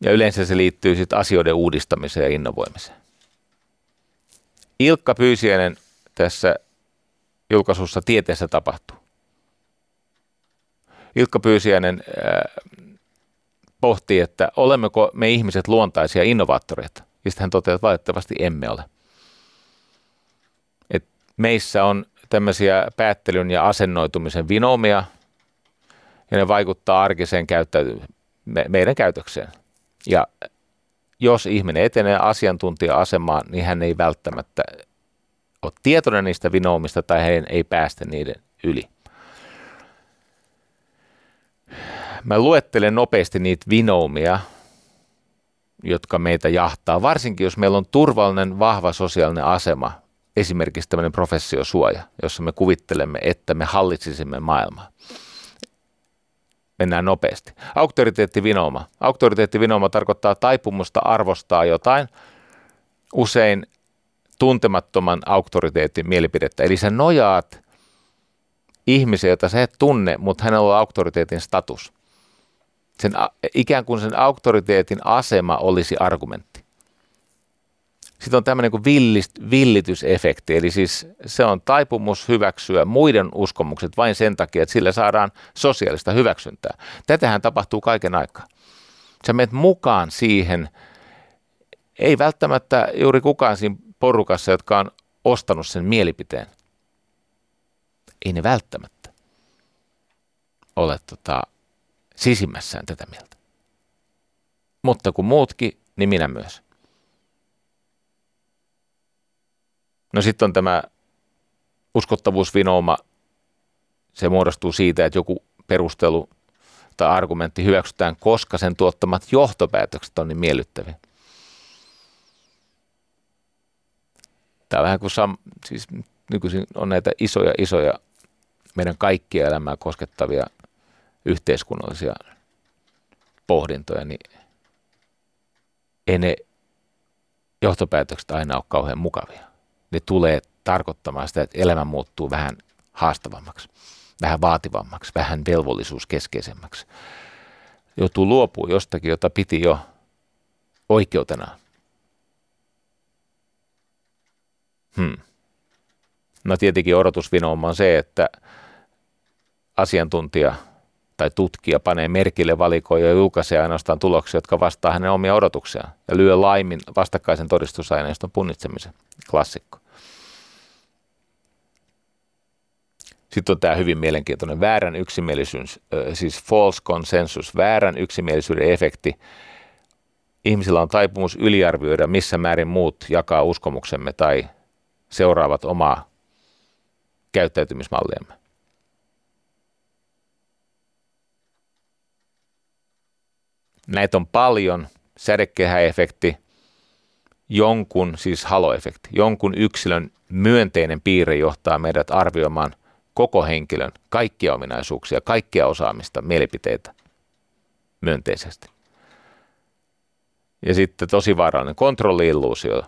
[SPEAKER 2] Ja yleensä se liittyy sitten asioiden uudistamiseen ja innovoimiseen. Ilkka Pyysiäinen tässä julkaisussa Tieteessä tapahtuu. Ilkka Pyysiäinen äh, pohtii, että olemmeko me ihmiset luontaisia innovaattoreita. Ja sitten hän toteaa, että valitettavasti emme ole. Meissä on tämmöisiä päättelyn ja asennoitumisen vinoomia, ja ne vaikuttaa arkiseen käyttäyty- me, meidän käytökseen. Ja jos ihminen etenee asiantuntija-asemaan, niin hän ei välttämättä ole tietoinen niistä vinoomista tai hän ei päästä niiden yli. Mä luettelen nopeasti niitä vinoumia, jotka meitä jahtaa, varsinkin jos meillä on turvallinen, vahva sosiaalinen asema, esimerkiksi tämmöinen professiosuoja, jossa me kuvittelemme, että me hallitsisimme maailmaa. Mennään nopeasti. Auktoriteettivinooma. Auktoriteettivinooma tarkoittaa taipumusta arvostaa jotain, usein tuntemattoman auktoriteetin mielipidettä. Eli sä nojaat ihmisen, jota sä et tunne, mutta hänellä on auktoriteetin status sen, ikään kuin sen auktoriteetin asema olisi argumentti. Sitten on tämmöinen kuin villist, villitysefekti, eli siis se on taipumus hyväksyä muiden uskomukset vain sen takia, että sillä saadaan sosiaalista hyväksyntää. Tätähän tapahtuu kaiken aikaa. Sä menet mukaan siihen, ei välttämättä juuri kukaan siinä porukassa, jotka on ostanut sen mielipiteen. Ei ne välttämättä ole tota, sisimmässään tätä mieltä. Mutta kun muutkin, niin minä myös. No sitten on tämä uskottavuusvinooma. Se muodostuu siitä, että joku perustelu tai argumentti hyväksytään, koska sen tuottamat johtopäätökset on niin miellyttäviä. Tämä on vähän kuin sam, siis nykyisin on näitä isoja, isoja meidän kaikkia elämää koskettavia yhteiskunnallisia pohdintoja, niin ei ne johtopäätökset aina ole kauhean mukavia. Ne tulee tarkoittamaan sitä, että elämä muuttuu vähän haastavammaksi, vähän vaativammaksi, vähän velvollisuuskeskeisemmäksi. joutuu luopumaan jostakin, jota piti jo oikeutena. Hmm. No tietenkin odotusvinouma on se, että asiantuntija tai tutkija panee merkille valikoja ja julkaisee ainoastaan tuloksia, jotka vastaa hänen omia odotuksiaan ja lyö laimin vastakkaisen todistusaineiston punnitsemisen. Klassikko. Sitten on tämä hyvin mielenkiintoinen väärän yksimielisyys, siis false consensus, väärän yksimielisyyden efekti. Ihmisillä on taipumus yliarvioida, missä määrin muut jakaa uskomuksemme tai seuraavat omaa käyttäytymismalliamme. Näitä on paljon. Sädekehäefekti, jonkun, siis haloefekti, jonkun yksilön myönteinen piirre johtaa meidät arvioimaan koko henkilön kaikkia ominaisuuksia, kaikkia osaamista, mielipiteitä myönteisesti. Ja sitten tosi vaarallinen kontrolli-illuusio.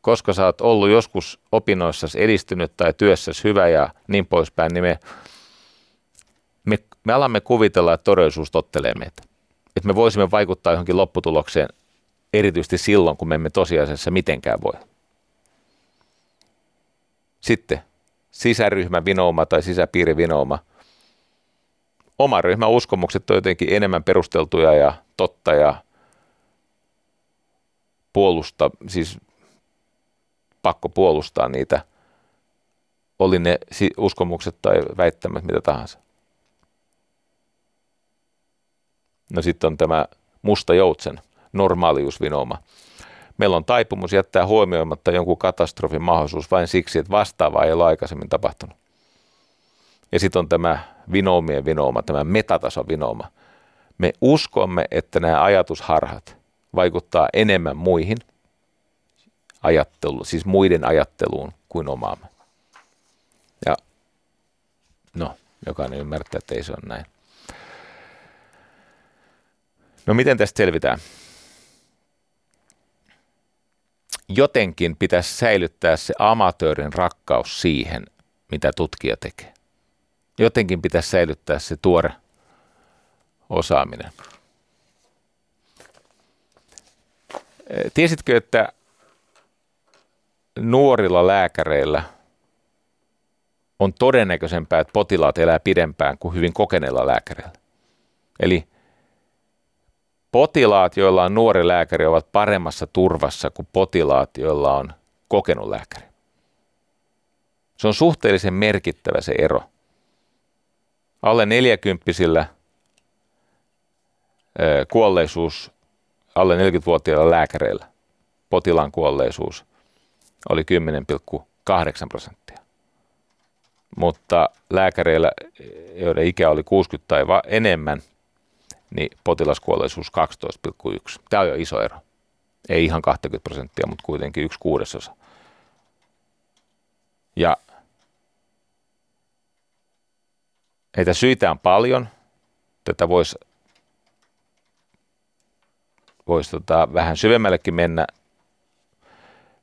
[SPEAKER 2] Koska sä oot ollut joskus opinnoissa edistynyt tai työssäsi hyvä ja niin poispäin, niin me, me, me alamme kuvitella, että todellisuus tottelee meitä että me voisimme vaikuttaa johonkin lopputulokseen erityisesti silloin, kun me emme tosiasiassa mitenkään voi. Sitten sisäryhmä vinouma tai sisäpiirivinouma. Oma ryhmän uskomukset on jotenkin enemmän perusteltuja ja totta ja puolusta, siis pakko puolustaa niitä, oli ne uskomukset tai väittämät mitä tahansa. No sitten on tämä musta joutsen normaaliusvinoma. Meillä on taipumus jättää huomioimatta jonkun katastrofin mahdollisuus vain siksi, että vastaavaa ei ole aikaisemmin tapahtunut. Ja sitten on tämä vinoomien vinooma, tämä metatasovinooma. Me uskomme, että nämä ajatusharhat vaikuttaa enemmän muihin ajattelu, siis muiden ajatteluun kuin omaamme. Ja no, jokainen ymmärtää, että ei se ole näin. No miten tästä selvitään? Jotenkin pitäisi säilyttää se amatöörin rakkaus siihen, mitä tutkija tekee. Jotenkin pitäisi säilyttää se tuore osaaminen. Tiesitkö, että nuorilla lääkäreillä on todennäköisempää, että potilaat elää pidempään kuin hyvin kokeneilla lääkäreillä? Eli potilaat, joilla on nuori lääkäri, ovat paremmassa turvassa kuin potilaat, joilla on kokenut lääkäri. Se on suhteellisen merkittävä se ero. Alle 40 kuolleisuus alle 40-vuotiailla lääkäreillä, potilaan kuolleisuus oli 10,8 prosenttia. Mutta lääkäreillä, joiden ikä oli 60 tai enemmän – niin potilaskuolleisuus 12,1. Tämä on jo iso ero. Ei ihan 20 prosenttia, mutta kuitenkin yksi kuudesosa. Ja heitä syitä on paljon. Tätä voisi vois tota, vähän syvemmällekin mennä,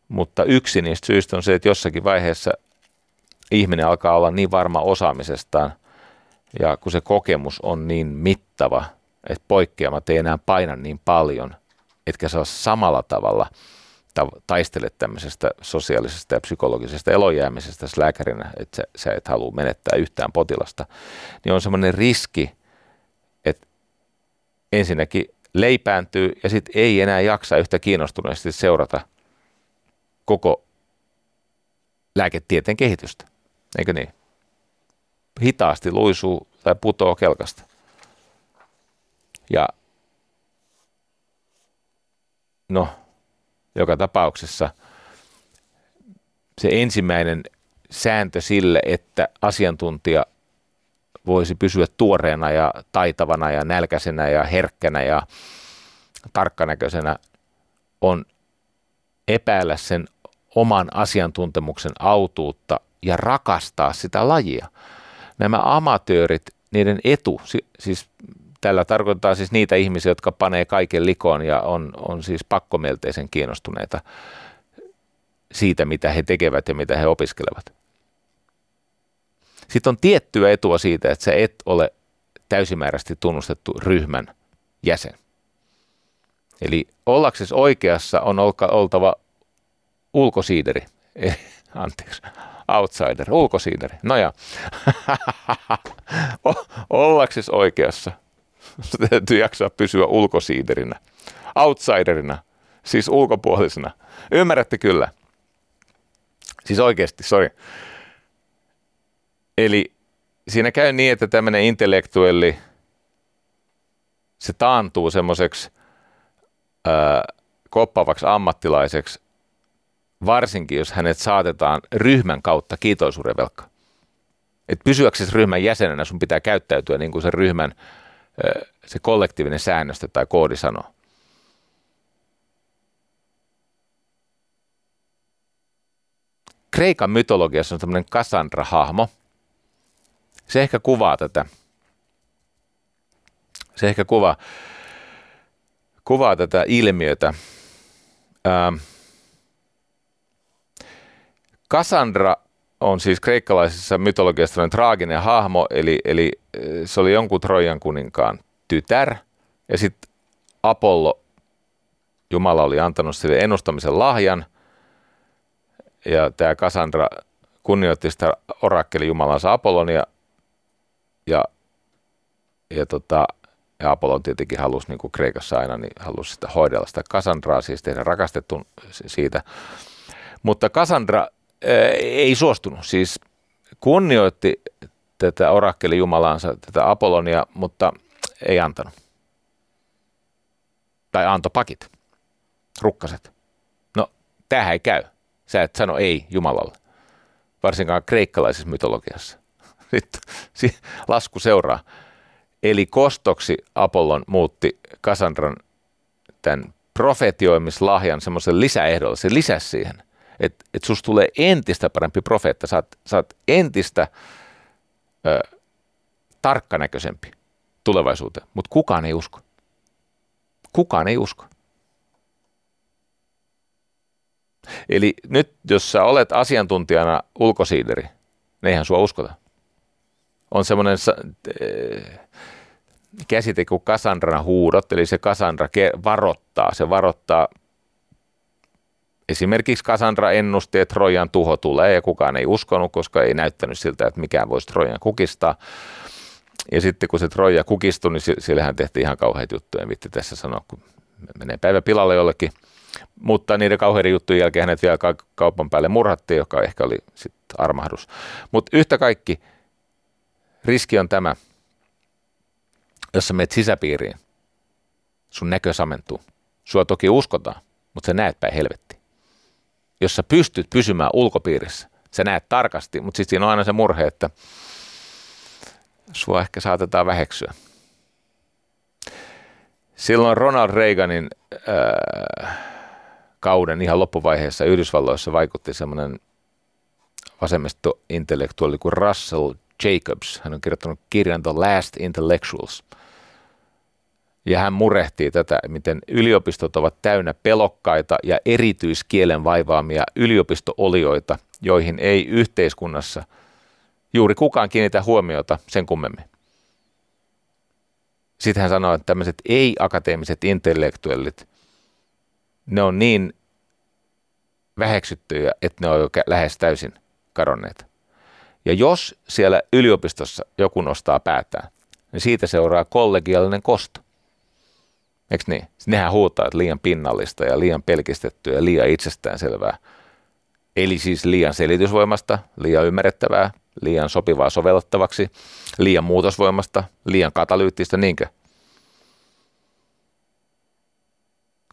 [SPEAKER 2] mutta yksi niistä syistä on se, että jossakin vaiheessa ihminen alkaa olla niin varma osaamisestaan, ja kun se kokemus on niin mittava – että poikkeamat ei enää paina niin paljon, etkä saa samalla tavalla taistele tämmöisestä sosiaalisesta ja psykologisesta elojäämisestä lääkärinä, että sä, sä et halua menettää yhtään potilasta, niin on semmoinen riski, että ensinnäkin leipääntyy ja sitten ei enää jaksa yhtä kiinnostuneesti seurata koko lääketieteen kehitystä. Eikö niin? Hitaasti luisuu tai putoo kelkasta. Ja no, joka tapauksessa se ensimmäinen sääntö sille, että asiantuntija voisi pysyä tuoreena ja taitavana ja nälkäisenä ja herkkänä ja tarkkanäköisenä on epäillä sen oman asiantuntemuksen autuutta ja rakastaa sitä lajia. Nämä amatöörit, niiden etu, siis Tällä tarkoittaa siis niitä ihmisiä, jotka panee kaiken likoon ja on, on siis pakkomielteisen kiinnostuneita siitä, mitä he tekevät ja mitä he opiskelevat. Sitten on tiettyä etua siitä, että sä et ole täysimääräisesti tunnustettu ryhmän jäsen. Eli ollaksesi oikeassa on oltava ulkosiideri. (laughs) Anteeksi, outsider, ulkosiideri. No ja, (laughs) ollaksesi oikeassa. Täytyy jaksaa pysyä ulkosiiderinä, outsiderina, siis ulkopuolisena. Ymmärrätte kyllä. Siis oikeasti, sorry. Eli siinä käy niin, että tämmöinen intellektuelli, se taantuu semmoiseksi koppavaksi ammattilaiseksi, varsinkin jos hänet saatetaan ryhmän kautta kiitoisuuden velka. Et pysyäksesi ryhmän jäsenenä sun pitää käyttäytyä niin kuin se ryhmän se kollektiivinen säännöstö tai koodi sanoo. Kreikan mytologiassa on tämmöinen Cassandra-hahmo. Se ehkä kuvaa tätä. Se ehkä kuvaa, kuvaa tätä ilmiötä. Cassandra on siis kreikkalaisessa mytologiassa traaginen hahmo, eli, eli äh, se oli jonkun Trojan kuninkaan tytär, ja sitten Apollo, Jumala oli antanut sille ennustamisen lahjan, ja tämä Cassandra kunnioitti sitä orakkeli Jumalansa Apollonia, ja, ja, tota, ja Apollon tietenkin halusi, niin kuin Kreikassa aina, niin halusi sitä hoidella sitä Cassandraa, siis tehdä rakastetun siitä. Mutta Cassandra ää, ei suostunut, siis kunnioitti tätä orakkeli Jumalansa, tätä Apollonia, mutta ei antanut. Tai antoi pakit, rukkaset. No, tämähän ei käy. Sä et sano ei Jumalalle, varsinkaan kreikkalaisessa mytologiassa. (laughs) Sitten lasku seuraa. Eli kostoksi Apollon muutti Kasandran tämän profetioimislahjan semmoisen lisäehdolla. Se lisäsi siihen, että et susta tulee entistä parempi profeetta. Sä oot, sä oot entistä ö, tarkkanäköisempi tulevaisuuteen, mutta kukaan ei usko. Kukaan ei usko. Eli nyt, jos sä olet asiantuntijana ulkosiideri, niin eihän sua uskota. On semmoinen käsite kuin Kassandran huudot, eli se Kassandra varoittaa, se varoittaa Esimerkiksi Kassandra ennusti, että Trojan tuho tulee ja kukaan ei uskonut, koska ei näyttänyt siltä, että mikään voisi Trojan kukistaa. Ja sitten kun se Troja kukistui, niin sillähän tehtiin ihan kauheita juttuja, en vitti tässä sanoa, kun menee päivä pilalle jollekin. Mutta niiden kauheiden juttujen jälkeen hänet vielä kaupan päälle murhattiin, joka ehkä oli sitten armahdus. Mutta yhtä kaikki, riski on tämä, jos sä menet sisäpiiriin, sun näkö samentuu. Sua toki uskotaan, mutta sä näet päin helvetti. Jos sä pystyt pysymään ulkopiirissä, sä näet tarkasti, mutta sitten siinä on aina se murhe, että sua ehkä saatetaan väheksyä. Silloin Ronald Reaganin äh, kauden ihan loppuvaiheessa Yhdysvalloissa vaikutti semmoinen vasemmisto-intellektuaali kuin Russell Jacobs. Hän on kirjoittanut kirjan The Last Intellectuals. Ja hän murehtii tätä, miten yliopistot ovat täynnä pelokkaita ja erityiskielen vaivaamia yliopistoolioita, joihin ei yhteiskunnassa – juuri kukaan kiinnitä huomiota sen kummemmin. Sitten hän sanoi, että tämmöiset ei-akateemiset intellektuellit, ne on niin väheksyttyjä, että ne on jo lähes täysin kadonneet. Ja jos siellä yliopistossa joku nostaa päätään, niin siitä seuraa kollegiaalinen kosto. Eikö niin? Nehän huutaa, että liian pinnallista ja liian pelkistettyä ja liian itsestäänselvää. Eli siis liian selitysvoimasta, liian ymmärrettävää, liian sopivaa sovellettavaksi, liian muutosvoimasta, liian katalyyttistä, niinkö?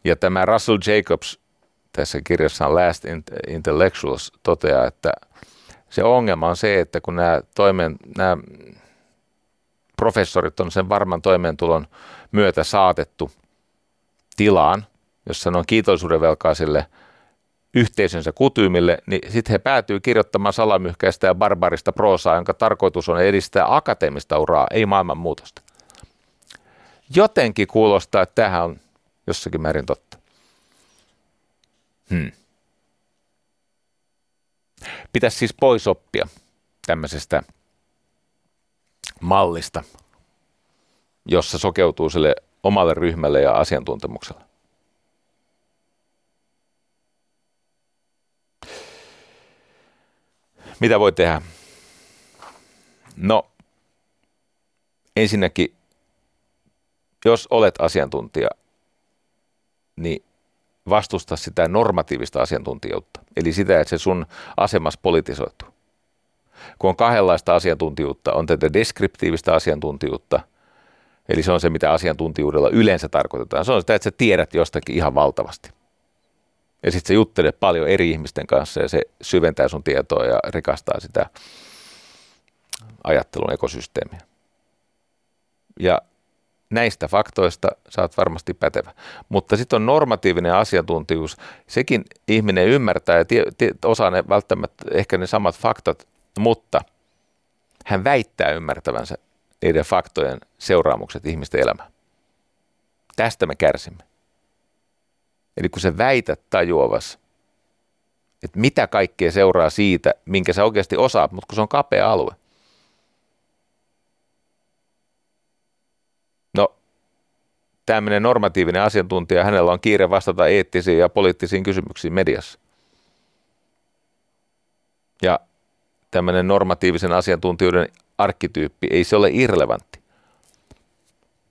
[SPEAKER 2] Ja tämä Russell Jacobs tässä kirjassaan Last Intellectuals toteaa, että se ongelma on se, että kun nämä, toimeen, nämä professorit on sen varman toimeentulon myötä saatettu tilaan, jossa ne on kiitollisuuden velkaa sille – yhteisönsä kutyymille, niin sitten he päätyy kirjoittamaan salamyhkäistä ja barbarista proosaa, jonka tarkoitus on edistää akateemista uraa, ei maailmanmuutosta. Jotenkin kuulostaa, että tämähän on jossakin määrin totta. Hmm. Pitäisi siis pois oppia tämmöisestä mallista, jossa sokeutuu sille omalle ryhmälle ja asiantuntemukselle. Mitä voi tehdä? No, ensinnäkin, jos olet asiantuntija, niin vastusta sitä normatiivista asiantuntijuutta. Eli sitä, että se sun asemas politisoituu. Kun on kahdenlaista asiantuntijuutta, on tätä deskriptiivistä asiantuntijuutta, eli se on se, mitä asiantuntijuudella yleensä tarkoitetaan. Se on sitä, että sä tiedät jostakin ihan valtavasti. Ja sitten sä juttelet paljon eri ihmisten kanssa ja se syventää sun tietoa ja rikastaa sitä ajattelun ekosysteemiä. Ja näistä faktoista sä oot varmasti pätevä. Mutta sitten on normatiivinen asiantuntijuus. Sekin ihminen ymmärtää ja tie, tie, osaa ne välttämättä ehkä ne samat faktat, mutta hän väittää ymmärtävänsä niiden faktojen seuraamukset ihmisten elämään. Tästä me kärsimme. Eli kun sä väität tajuavas, että mitä kaikkea seuraa siitä, minkä sä oikeasti osaat, mutta kun se on kapea alue. No, tämmöinen normatiivinen asiantuntija, hänellä on kiire vastata eettisiin ja poliittisiin kysymyksiin mediassa. Ja tämmöinen normatiivisen asiantuntijuuden arkkityyppi, ei se ole irrelevantti,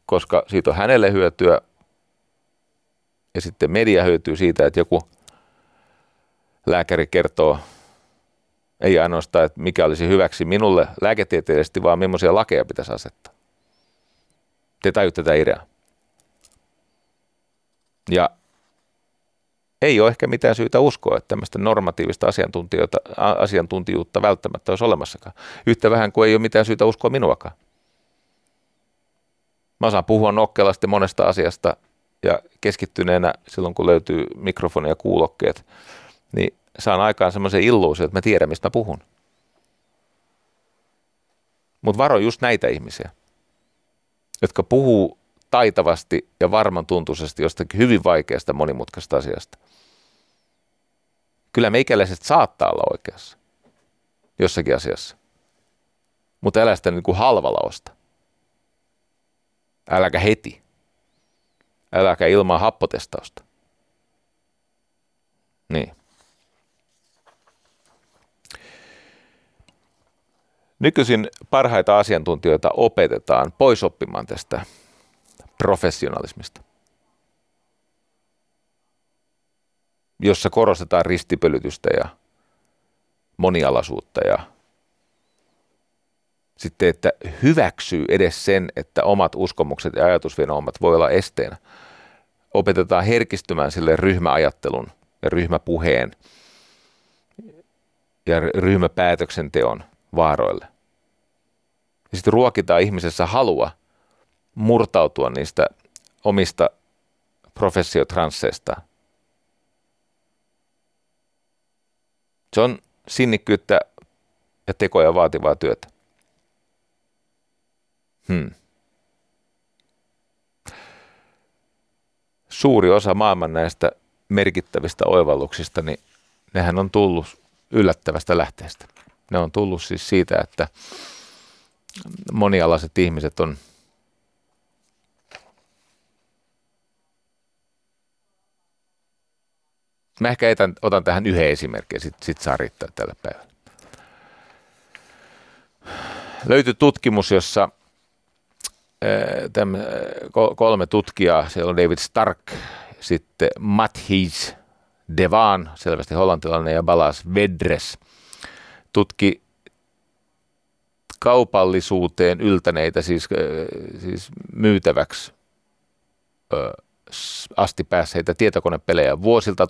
[SPEAKER 2] koska siitä on hänelle hyötyä, ja sitten media hyötyy siitä, että joku lääkäri kertoo ei ainoastaan, että mikä olisi hyväksi minulle lääketieteellisesti, vaan millaisia lakeja pitäisi asettaa. Te tajutte tätä ideaa. Ja ei ole ehkä mitään syytä uskoa, että tämmöistä normatiivista asiantuntijuutta välttämättä olisi olemassakaan. Yhtä vähän kuin ei ole mitään syytä uskoa minuakaan. Mä osaan puhua nokkelasti monesta asiasta ja keskittyneenä silloin, kun löytyy mikrofoni ja kuulokkeet, niin saan aikaan semmoisen illuusion, että mä tiedän, mistä mä puhun. Mutta varo just näitä ihmisiä, jotka puhuu taitavasti ja varman tuntuisesti jostakin hyvin vaikeasta monimutkaista asiasta. Kyllä meikäläiset saattaa olla oikeassa jossakin asiassa, mutta älä sitä niin kuin halvalla osta. Äläkä heti äläkä ilman happotestausta. Niin. Nykyisin parhaita asiantuntijoita opetetaan pois oppimaan tästä professionalismista, jossa korostetaan ristipölytystä ja monialaisuutta ja sitten, että hyväksyy edes sen, että omat uskomukset ja ajatusvinoumat voi olla esteenä. Opetetaan herkistymään sille ryhmäajattelun ja ryhmäpuheen ja ryhmäpäätöksenteon vaaroille. Ja sitten ruokitaan ihmisessä halua murtautua niistä omista professiotransseista. Se on sinnikkyyttä ja tekoja vaativaa työtä. Hmm. Suuri osa maailman näistä merkittävistä oivalluksista, niin nehän on tullut yllättävästä lähteestä. Ne on tullut siis siitä, että monialaiset ihmiset on Mä ehkä etän, otan tähän yhden esimerkin ja sitten sit saa riittää tällä päivällä. Löytyi tutkimus, jossa tämän, kolme tutkijaa, siellä on David Stark, sitten Matthijs Devan, selvästi hollantilainen, ja Balas Vedres, tutki kaupallisuuteen yltäneitä, siis, siis myytäväksi asti päässeitä tietokonepelejä vuosilta 1979-2009,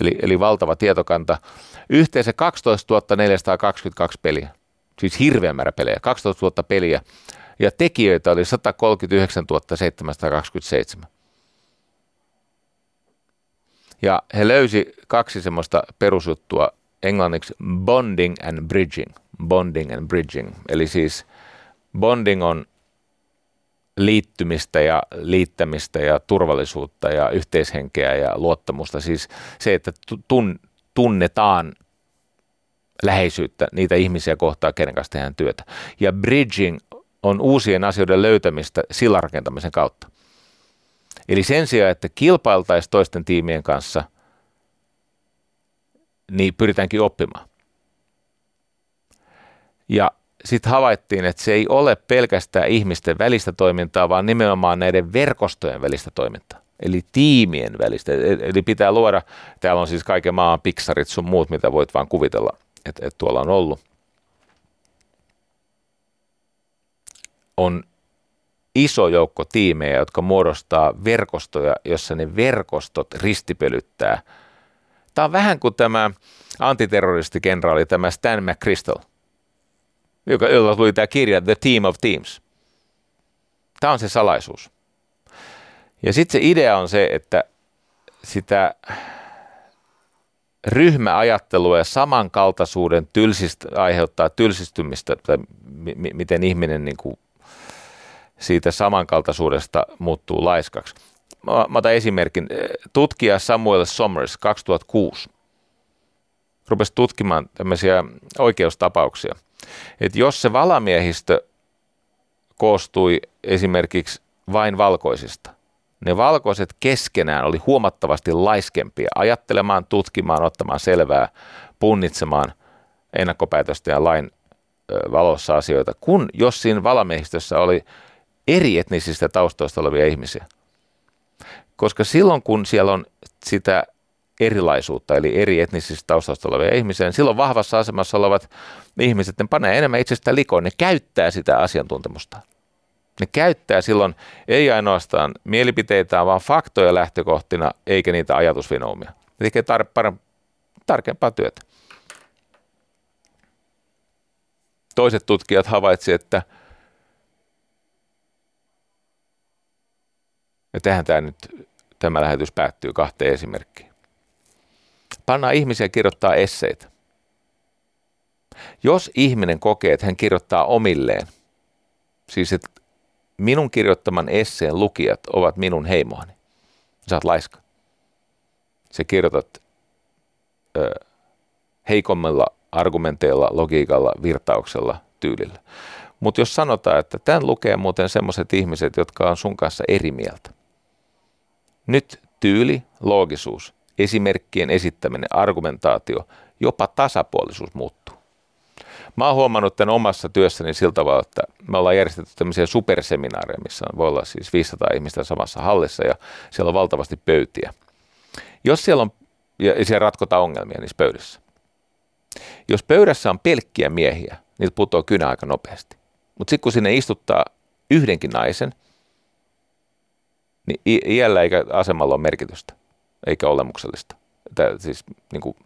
[SPEAKER 2] eli, eli valtava tietokanta. Yhteensä 12 422 peliä siis hirveän määrä pelejä, 12 000 peliä, ja tekijöitä oli 139 727. Ja he löysi kaksi semmoista perusjuttua englanniksi bonding and bridging. Bonding and bridging. Eli siis bonding on liittymistä ja liittämistä ja turvallisuutta ja yhteishenkeä ja luottamusta. Siis se, että tunnetaan läheisyyttä niitä ihmisiä kohtaa, kenen kanssa tehdään työtä. Ja bridging on uusien asioiden löytämistä sillanrakentamisen kautta. Eli sen sijaan, että kilpailtaisiin toisten tiimien kanssa, niin pyritäänkin oppimaan. Ja sitten havaittiin, että se ei ole pelkästään ihmisten välistä toimintaa, vaan nimenomaan näiden verkostojen välistä toimintaa. Eli tiimien välistä. E-, eli pitää luoda, täällä on siis kaiken maan Pixarit sun muut, mitä voit vaan kuvitella, että, että tuolla on ollut. On iso joukko tiimejä, jotka muodostaa verkostoja, jossa ne verkostot ristipölyttää. Tämä on vähän kuin tämä antiterroristikenraali, tämä Stan McChrystal, joka, jolla tuli tämä kirja The Team of Teams. Tämä on se salaisuus. Ja sitten se idea on se, että sitä ryhmäajattelua ja samankaltaisuuden tylsistä, aiheuttaa tylsistymistä, tai m- miten ihminen niin kuin siitä samankaltaisuudesta muuttuu laiskaksi. Mä, mä otan esimerkin. Tutkija Samuel Somers 2006 rupesi tutkimaan tämmöisiä oikeustapauksia. Että jos se valamiehistö koostui esimerkiksi vain valkoisista, ne valkoiset keskenään oli huomattavasti laiskempia ajattelemaan, tutkimaan, ottamaan selvää, punnitsemaan ennakkopäätöstä ja lain valossa asioita, kun jos siinä valamiehistössä oli eri etnisistä taustoista olevia ihmisiä. Koska silloin kun siellä on sitä erilaisuutta, eli eri etnisistä taustoista olevia ihmisiä, niin silloin vahvassa asemassa olevat ihmiset, ne panee enemmän itsestään likoon, ne käyttää sitä asiantuntemusta. Ne käyttää silloin ei ainoastaan mielipiteitä, vaan faktoja lähtökohtina, eikä niitä ajatusvinoumia. Ne tekee tar- par- tarkempaa työtä. Toiset tutkijat havaitsivat, että ja tähän tämä nyt tämä lähetys päättyy kahteen esimerkkiin. Pannaan ihmisiä kirjoittaa esseitä. Jos ihminen kokee, että hän kirjoittaa omilleen, siis että minun kirjoittaman esseen lukijat ovat minun heimoani. Sä oot laiska. Sä kirjoitat ö, heikommilla argumenteilla, logiikalla, virtauksella, tyylillä. Mutta jos sanotaan, että tämän lukee muuten semmoiset ihmiset, jotka on sun kanssa eri mieltä. Nyt tyyli, loogisuus, esimerkkien esittäminen, argumentaatio, jopa tasapuolisuus muuttuu. Mä oon huomannut tämän omassa työssäni sillä tavalla, että me ollaan järjestetty tämmöisiä superseminaareja, missä voi olla siis 500 ihmistä samassa hallissa ja siellä on valtavasti pöytiä. Jos siellä on, ja siellä ratkotaan ongelmia niissä pöydissä. Jos pöydässä on pelkkiä miehiä, niitä putoaa kynä aika nopeasti. Mutta sitten kun sinne istuttaa yhdenkin naisen, niin iällä eikä asemalla ole merkitystä, eikä olemuksellista. Tämä, siis niin kuin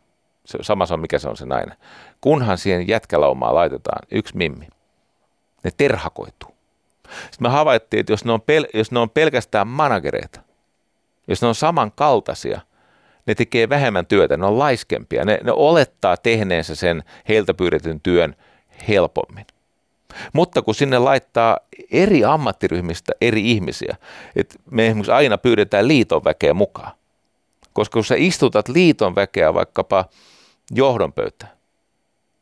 [SPEAKER 2] se, sama se on, mikä se on se nainen. Kunhan siihen jätkälaumaan laitetaan yksi mimmi, ne terhakoituu. Sitten me havaittiin, että jos ne on, pel- jos ne on pelkästään managereita, jos ne on samankaltaisia, ne tekee vähemmän työtä, ne on laiskempia, ne, ne olettaa tehneensä sen heiltä pyydetyn työn helpommin. Mutta kun sinne laittaa eri ammattiryhmistä eri ihmisiä, että me esimerkiksi aina pyydetään liiton väkeä mukaan, koska kun sä istutat liiton väkeä vaikkapa johdon pöytään.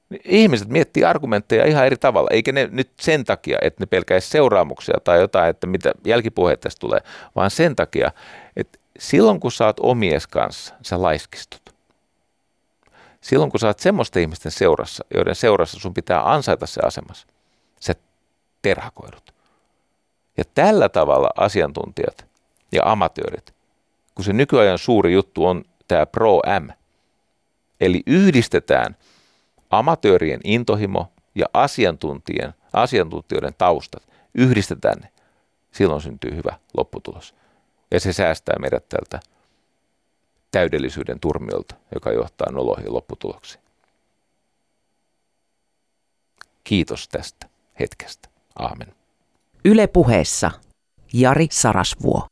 [SPEAKER 2] Niin ihmiset miettii argumentteja ihan eri tavalla, eikä ne nyt sen takia, että ne pelkäisi seuraamuksia tai jotain, että mitä jälkipuheet tästä tulee, vaan sen takia, että silloin kun sä oot omies kanssa, sä laiskistut. Silloin kun sä oot semmoisten ihmisten seurassa, joiden seurassa sun pitää ansaita se asemassa, sä terhakoidut. Ja tällä tavalla asiantuntijat ja amatöörit, kun se nykyajan suuri juttu on tämä Pro M – Eli yhdistetään amatöörien intohimo ja asiantuntijoiden, asiantuntijoiden taustat. Yhdistetään ne. Silloin syntyy hyvä lopputulos. Ja se säästää meidät tältä täydellisyyden turmiolta, joka johtaa noloihin lopputuloksiin. Kiitos tästä hetkestä. Aamen.
[SPEAKER 1] Yle puheessa Jari Sarasvuo.